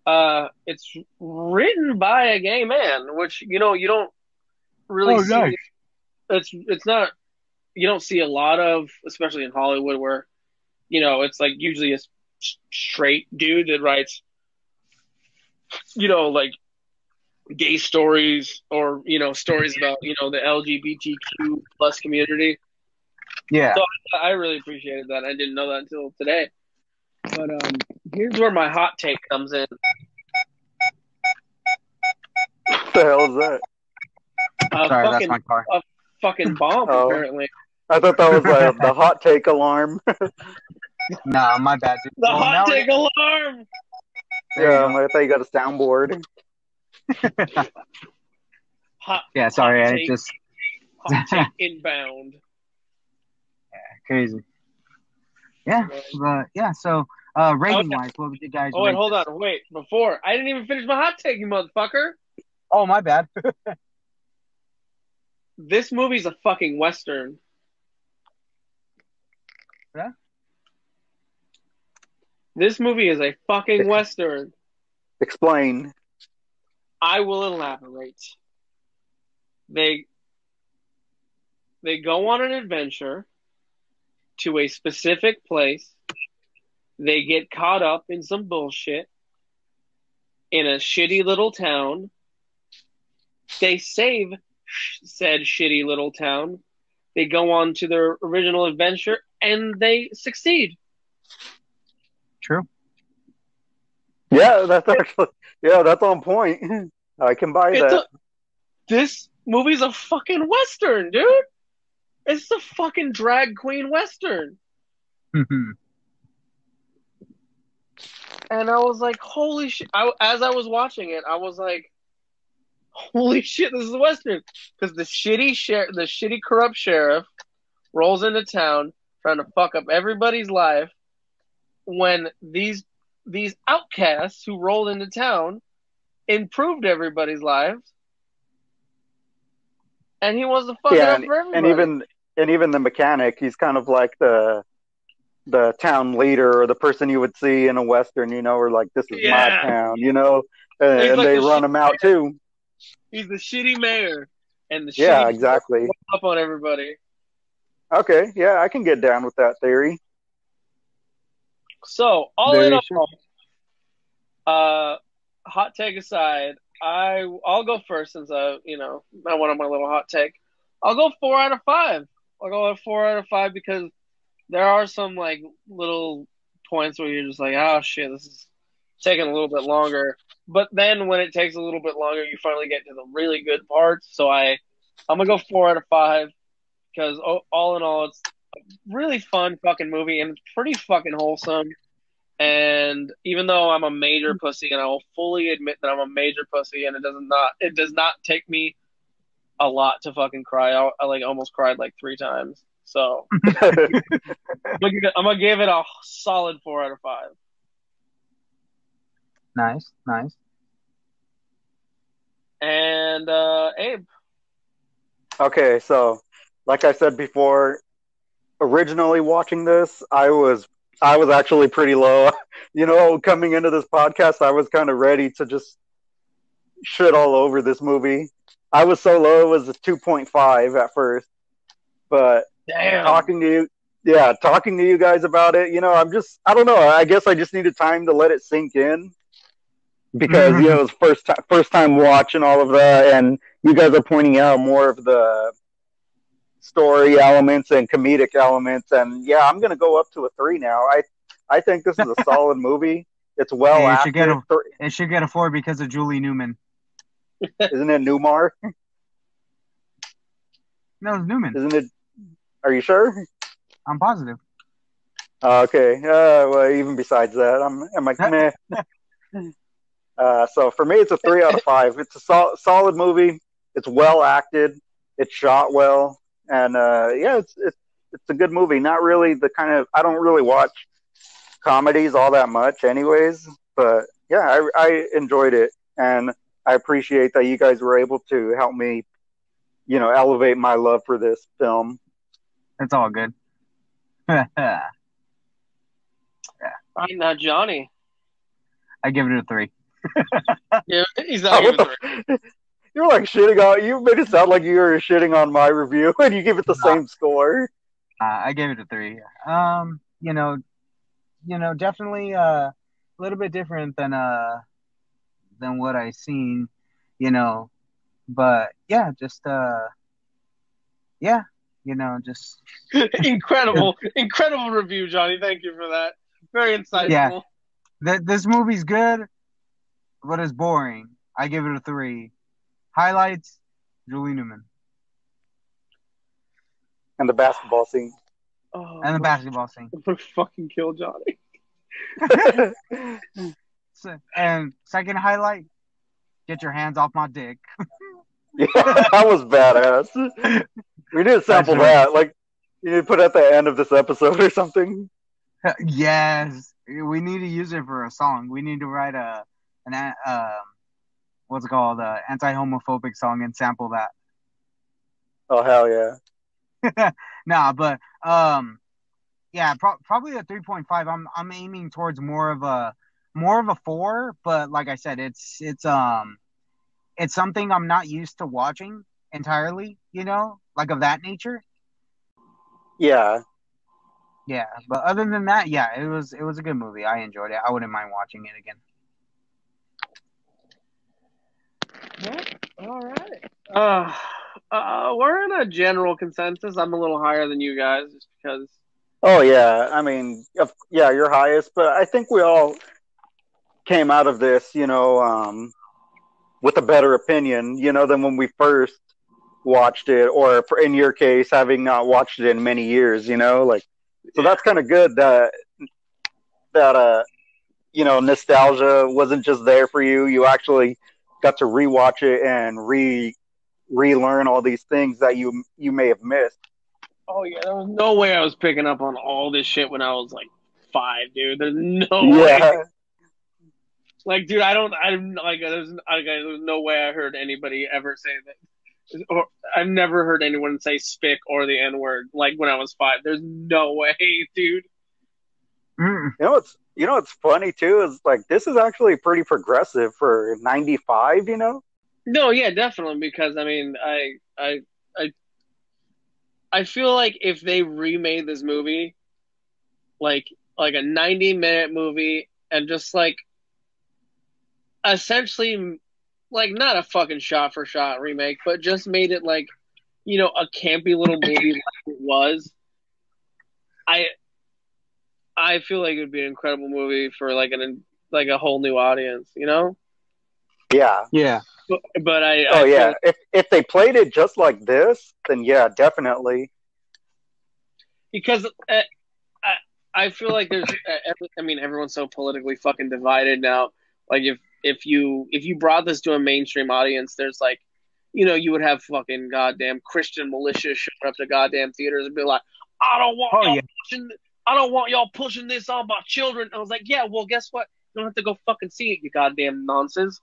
Speaker 4: Uh, it's written by a gay man, which you know you don't really
Speaker 2: Oh,
Speaker 4: see.
Speaker 2: nice.
Speaker 4: It's it's not you don't see a lot of, especially in Hollywood, where you know it's like usually a straight dude that writes, you know, like gay stories or you know stories about you know the LGBTQ plus community.
Speaker 2: Yeah.
Speaker 4: so I really appreciated that. I didn't know that until today. But um, here's where my hot take comes in.
Speaker 3: What the hell is that?
Speaker 4: Uh,
Speaker 2: Sorry,
Speaker 4: fucking,
Speaker 2: that's my car.
Speaker 4: A fucking bomb,
Speaker 3: Oh.
Speaker 4: apparently.
Speaker 3: I thought that was uh, the hot take alarm. <laughs>
Speaker 2: Nah, my bad. Dude.
Speaker 4: The
Speaker 2: Well,
Speaker 4: hot
Speaker 2: we-
Speaker 4: take alarm.
Speaker 3: Yeah. I thought you got a soundboard.
Speaker 4: Hot,
Speaker 2: Yeah, sorry,
Speaker 4: hot
Speaker 2: I
Speaker 4: take,
Speaker 2: just
Speaker 4: hot <laughs> take inbound.
Speaker 2: crazy. Yeah, but yeah. So, uh, rating wise, what would you guys?
Speaker 4: Oh wait, hold
Speaker 2: this?
Speaker 4: on, wait. Before I didn't even finish my hot take, you motherfucker.
Speaker 2: Oh, my bad. <laughs>
Speaker 4: This movie's a fucking western.
Speaker 2: Yeah?
Speaker 4: This movie is a fucking western.
Speaker 3: Explain.
Speaker 4: I will elaborate. They they go on an adventure to a specific place. They get caught up in some bullshit in a shitty little town. They save said shitty little town. They go on to their original adventure and they succeed.
Speaker 2: True.
Speaker 3: Yeah, that's actually yeah, that's on point. <laughs> I can buy
Speaker 4: It's
Speaker 3: that.
Speaker 4: a, this movie's a fucking western, dude. It's a fucking drag queen western. Mm-hmm. And I was like, holy shit. I, as I was watching it, I was like, holy <laughs> shit, this is a Western. Because the shitty sheriff, the shitty corrupt sheriff rolls into town, trying to fuck up everybody's life when these these outcasts who rolled into town improved everybody's lives. And he wants to fuck
Speaker 3: yeah,
Speaker 4: up
Speaker 3: and,
Speaker 4: for everybody.
Speaker 3: and even and even the mechanic, he's kind of like the the town leader or the person you would see in a western, you know, or like this is
Speaker 4: Yeah.
Speaker 3: my town, you know, uh,
Speaker 4: and,
Speaker 3: and
Speaker 4: like
Speaker 3: they
Speaker 4: the
Speaker 3: run him out too.
Speaker 4: He's the shitty mayor. And the
Speaker 3: Yeah, exactly.
Speaker 4: up on everybody.
Speaker 3: Okay, yeah, I can get down with that theory.
Speaker 4: So all
Speaker 7: Very
Speaker 4: in all, uh, hot take aside, I I'll go first since I you know I went on my little hot take. I'll go four out of five. I'll go four out of five because there are some like little points where you're just like, oh shit, this is taking a little bit longer. But then when it takes a little bit longer, you finally get to the really good parts. So I I'm gonna go four out of five because all in all, it's really fun fucking movie and it's pretty fucking wholesome. And even though I'm a major pussy, and I will fully admit that I'm a major pussy, and it does not it does not take me a lot to fucking cry. I, I like almost cried like three times. So <laughs> I'm gonna, give- I'm gonna give it a solid four out of five.
Speaker 2: Nice, nice.
Speaker 4: And uh, Abe,
Speaker 3: Okay, so like I said before, originally watching this, I was I was actually pretty low. <laughs> You know, coming into this podcast, I was kind of ready to just shit all over this movie. I was so low it was a 2.5 at first. But
Speaker 4: damn,
Speaker 3: talking to you yeah, talking to you guys about it, you know, I'm just I don't know, I guess I just needed time to let it sink in. Because mm-hmm. you know, it was first time first time watching all of that and you guys are pointing out more of the story elements and comedic elements. And yeah i'm gonna go up to a three now. I i think this is a <laughs> solid movie. It's well
Speaker 2: Hey, you
Speaker 3: acted
Speaker 2: should get a-
Speaker 3: Thr-
Speaker 2: It should get a four because of Julie Newman. <laughs>
Speaker 3: isn't it newmar?
Speaker 2: No, it's Newman.
Speaker 3: isn't it are you sure?
Speaker 2: I'm positive.
Speaker 3: Uh, okay. Uh well even besides that i'm i'm like meh. <laughs> Uh so for me it's a three out of five. It's a sol- solid movie. It's well acted. It's shot well and uh yeah it's it's it's a good movie not really the kind of i don't really watch comedies all that much anyways but yeah i i enjoyed it and i appreciate that you guys were able to help me you know elevate my love for this film
Speaker 2: It's all good. yeah.
Speaker 4: I'm not Johnny.
Speaker 2: I give it a three. <laughs>
Speaker 4: Yeah, he's not
Speaker 3: Oh,
Speaker 4: even
Speaker 3: what the- you're like shitting on you made it sound like you were shitting on my review <laughs> and you give it the
Speaker 2: No.
Speaker 3: same score
Speaker 2: Uh, I gave it a three. Um, you know, you know, definitely uh, a little bit different than uh than what I seen, you know, but yeah, just uh, yeah, you know, just <laughs>
Speaker 4: incredible, incredible review, Johnny. Thank you for that. Very insightful.
Speaker 2: Yeah. th- this movie's good, but it's boring. I give it a three. Highlights: Julie Newman
Speaker 3: and the basketball scene
Speaker 4: Oh,
Speaker 2: and the basketball scene. <laughs>
Speaker 4: I'm gonna fucking kill Johnny. <laughs>
Speaker 2: So, and second highlight: get your hands off my dick. <laughs>
Speaker 3: yeah that was badass we need to sample
Speaker 2: That's right.
Speaker 3: that like you need to put it at the end of this episode or something
Speaker 2: yes, we need to use it for a song. We need to write a an um, what's it called, uh, anti-homophobic song and sample that.
Speaker 3: oh hell yeah <laughs>
Speaker 2: Nah, but um, yeah, pro- probably a three point five. I'm I'm aiming towards more of a more of a four, but like I said, it's it's um it's something I'm not used to watching entirely. You know, like of that nature.
Speaker 3: yeah
Speaker 2: Yeah, but other than that, yeah, it was it was a good movie. I enjoyed it. I wouldn't mind watching it again.
Speaker 4: All right. Uh, uh, we're in a general consensus. I'm a little higher than you guys just because.
Speaker 3: oh yeah i mean of- yeah you're highest but i think we all came out of this you know um with a better opinion you know than when we first watched it or for, in your case having not watched it in many years you know like so that's kind of good that that uh you know nostalgia wasn't just there for you you actually got to rewatch it and re relearn all these things that you you may have missed
Speaker 4: Oh yeah, there was no way I was picking up on all this shit when I was like five, dude. There's no
Speaker 3: yeah.
Speaker 4: way. Like, dude, I don't. I'm like, there's, like, there's no way I heard anybody ever say that. Or I've never heard anyone say "spick" or the N word like when I was five. There's no way, <laughs> dude.
Speaker 8: Mm.
Speaker 3: You know what's you know what's funny too is like this is actually pretty progressive for '95. You know.
Speaker 4: No, yeah, definitely. Because I mean, I, I, I, I feel like if they remade this movie, like like a ninety minute movie, and just like essentially, like not a fucking shot for shot remake, but just made it like, you know, a campy little movie <coughs> like it was. I, I feel like it would be an incredible movie for like an like a whole new audience, you know.
Speaker 3: Yeah.
Speaker 8: Yeah.
Speaker 4: But, but I, I
Speaker 3: Oh
Speaker 4: feel
Speaker 3: yeah. If if they played it just like this, then yeah, definitely.
Speaker 4: because uh, I I feel like there's uh, every, I mean everyone's so politically fucking divided now. Like if if you if you brought this to a mainstream audience, there's like you know you would have fucking goddamn Christian militia showing up to goddamn theaters and be like, I don't want
Speaker 8: Oh,
Speaker 4: y'all
Speaker 8: yeah.
Speaker 4: Pushing I don't want y'all pushing this on my children. I was like, yeah, well, guess what? You don't have to go fucking see it, you goddamn nonsense.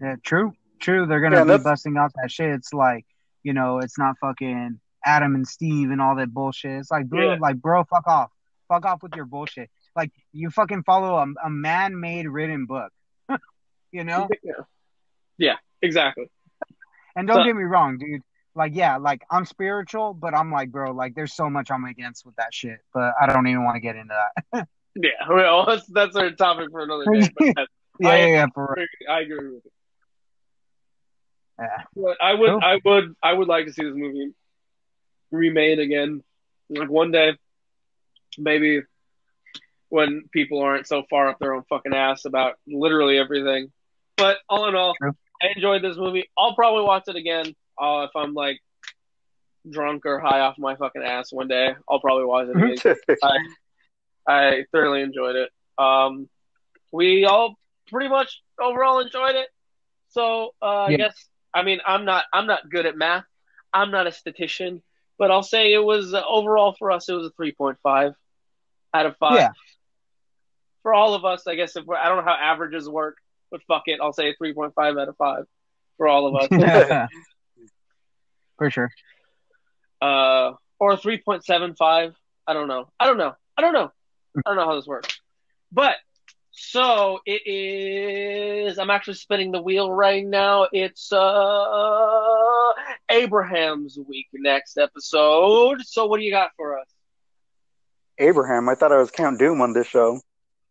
Speaker 8: Yeah, true, true. They're gonna
Speaker 3: Yeah,
Speaker 8: be
Speaker 3: that's-
Speaker 8: busting out that shit. It's like, you know, it's not fucking Adam and Steve and all that bullshit. It's like, bro,
Speaker 4: Yeah.
Speaker 8: like, bro, fuck off, fuck off with your bullshit. Like, you fucking follow a, a man-made written book, <laughs> you know.
Speaker 4: Yeah, <laughs> yeah exactly.
Speaker 8: And don't
Speaker 4: So-
Speaker 8: get me wrong, dude. Like, yeah, like I'm spiritual, but I'm like, bro, like, there's so much I'm against with that shit. But I don't even want to get into that. <laughs>
Speaker 4: Yeah, well, <laughs> that's that's our topic for another day. But <laughs>
Speaker 8: yeah,
Speaker 4: I-
Speaker 8: yeah, yeah, for real.
Speaker 4: I agree with you.
Speaker 8: Yeah.
Speaker 4: But I would,
Speaker 8: Cool.
Speaker 4: I would, I would like to see this movie remade again, like one day, maybe when people aren't so far up their own fucking ass about literally everything. But all in all,
Speaker 8: True.
Speaker 4: I enjoyed this movie. I'll probably watch it again uh, if I'm like drunk or high off my fucking ass one day. I'll probably watch it <laughs> again. I I thoroughly enjoyed it. Um, we all pretty much overall enjoyed it. So uh, I guess I mean I'm not I'm not good at math. I'm not a statistician, but I'll say it was uh, overall for us it was a 3.5 out of five.
Speaker 8: Yeah.
Speaker 4: For all of us, I guess if we're, I don't know how averages work, but fuck it, I'll say 3.5 out of five for all of us. <laughs> <laughs>
Speaker 8: for sure.
Speaker 4: uh, or 3.75. I don't know. I don't know. I don't know. I don't know how this works. But so it is. I'm actually spinning the wheel right now. It's uh Abraham's week next episode. So what do you got for us?
Speaker 3: Abraham, I thought I was Count Doom on this show.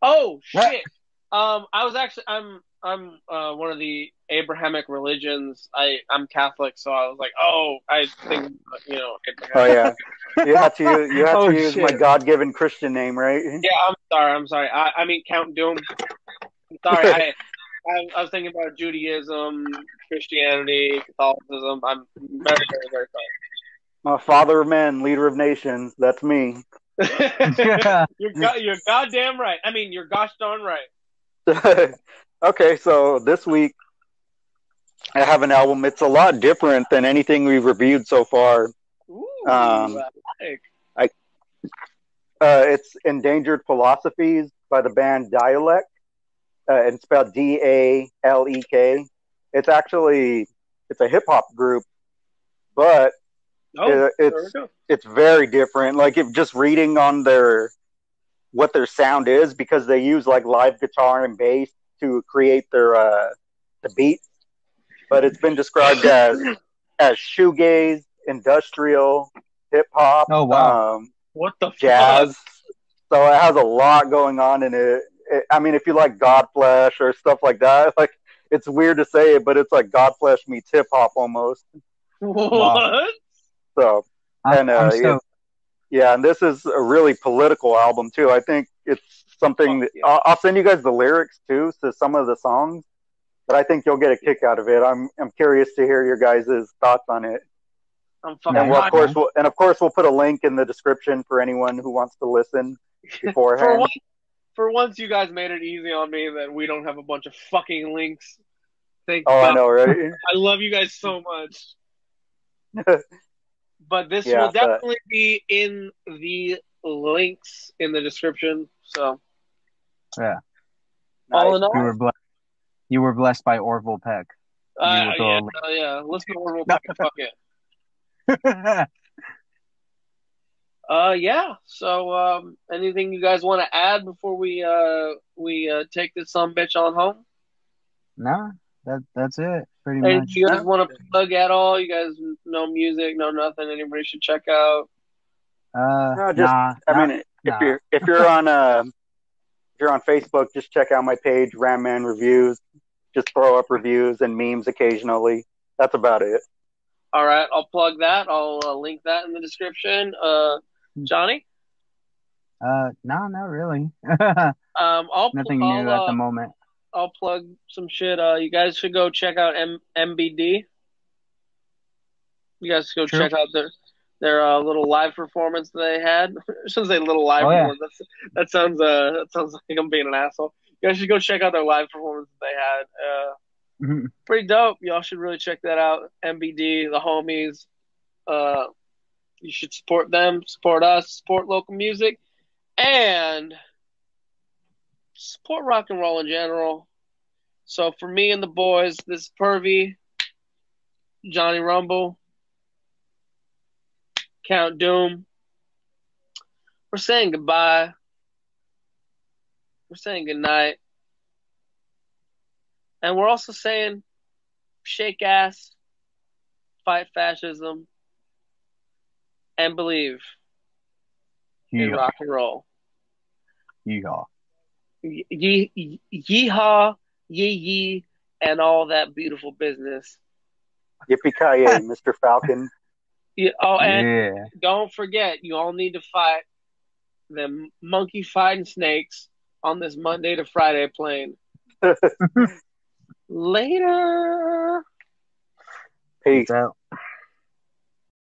Speaker 4: Oh
Speaker 8: What?
Speaker 4: shit. Um, I was actually I'm I'm uh, one of the Abrahamic religions. I I'm Catholic, so I was like, oh, I think you know. Abraham.
Speaker 3: Oh yeah, you have to you have <laughs>
Speaker 8: Oh,
Speaker 3: to use my. God-given Christian name, right?
Speaker 4: Yeah, I'm sorry. I'm sorry. I, I mean Count Doom. I'm sorry. I, <laughs> I I was thinking about Judaism, Christianity, Catholicism. I'm very very very
Speaker 3: My father of men, leader of nations. That's me. <laughs>
Speaker 4: you're go- you're goddamn right. I mean, you're gosh darn right.
Speaker 3: Okay, so this week I have an album. It's a lot different than anything we've reviewed so far.
Speaker 4: Ooh,
Speaker 3: Um,
Speaker 4: I like.
Speaker 3: Uh, it's Endangered Philosophies by the band Dälek. Uh, it's spelled D A L E K. It's actually it's a hip hop group, but
Speaker 4: Oh,
Speaker 3: it- it's- it's very different. Like if just reading on their what their sound is because they use like live guitar and bass to create their uh the beat, But it's been described <laughs> as as shoegaze, industrial, hip hop,
Speaker 8: Oh, wow.
Speaker 3: um,
Speaker 4: What the
Speaker 3: jazz. So it has a lot going on in it. it. I mean, if you like Godflesh or stuff like that, <laughs> like it's weird to say it, but it's like Godflesh meets hip hop almost.
Speaker 4: Fuck? What?
Speaker 3: So
Speaker 8: I'm,
Speaker 3: And, uh,
Speaker 8: I'm
Speaker 3: yeah. Yeah, and this is a really political album too. I think it's something. That,
Speaker 4: yeah.
Speaker 3: I'll, I'll send you guys the lyrics too to some of the songs, but I think you'll get a kick out of it. I'm I'm curious to hear your guys' thoughts on it.
Speaker 4: I'm fucking.
Speaker 3: And we'll, of course, we'll, and of course, we'll put a link in the description for anyone who wants to listen <laughs>
Speaker 4: for
Speaker 3: beforehand.
Speaker 4: once, for once, you guys made it easy on me that we don't have a bunch of fucking links. Thank
Speaker 3: oh, I know, right? <laughs>
Speaker 4: I love you guys so much. <laughs> but this
Speaker 3: Yeah,
Speaker 4: will
Speaker 3: but-
Speaker 4: definitely be in the links in the description. So
Speaker 8: Yeah.
Speaker 4: all in
Speaker 8: You
Speaker 4: all,
Speaker 8: were blessed. You were blessed by Orville Peck.
Speaker 4: uh, yeah,
Speaker 8: link.
Speaker 4: hell yeah. Listen to Orville <laughs> Peck and fuck it. <laughs> Uh, yeah. So, um, anything you guys want to add before we uh we uh take this some bitch on home?
Speaker 8: no, that that's it. Pretty
Speaker 4: Anything
Speaker 8: much.
Speaker 4: you guys want to plug at all? You guys know music, know nothing. Anybody should check out.
Speaker 8: Uh,
Speaker 3: No, just-
Speaker 8: nah,
Speaker 3: I
Speaker 8: nah,
Speaker 3: mean, if you're if you're on uh, if you're on Facebook, just check out my page, Ram Man Reviews. Just throw up reviews and memes occasionally. That's about it.
Speaker 4: All right, I'll plug that. I'll uh, link that in the description. Uh, Johnny,
Speaker 8: uh, no, not really. <laughs>
Speaker 4: um, I'll
Speaker 8: Nothing
Speaker 4: I'll,
Speaker 8: new at
Speaker 4: uh,
Speaker 8: the moment.
Speaker 4: I'll plug some shit. Uh, you guys should go check out M- MBD. You guys should go
Speaker 8: True.
Speaker 4: check out their their uh, little live performance that they had. <laughs> I shouldn't say little live
Speaker 8: Oh,
Speaker 4: performance. That sounds uh that sounds <laughs> like I'm being an asshole. You guys should go check out their live performance they had. Uh,
Speaker 8: Mhm.
Speaker 4: pretty dope. Y'all should really check that out. MBD, the homies. Uh, you should support them, support us, support local music, and support rock and roll in general. So for me and the boys, this is Pervy, Johnny Rumble, Count Doom. We're saying goodbye. We're saying goodnight. And we're also saying shake ass, fight fascism, and believe in
Speaker 8: Yeehaw.
Speaker 4: rock and roll.
Speaker 8: Yeehaw.
Speaker 4: Ye- ye- yeehaw, yee yee, and all that beautiful business.
Speaker 3: Yippee ki <laughs> Mr. Falcon.
Speaker 4: Yeah, oh, and
Speaker 8: Yeah.
Speaker 4: don't forget, you all need to fight the monkey fighting snakes on this Monday to Friday plane. <laughs> Later.
Speaker 3: Peace.
Speaker 8: Peace out.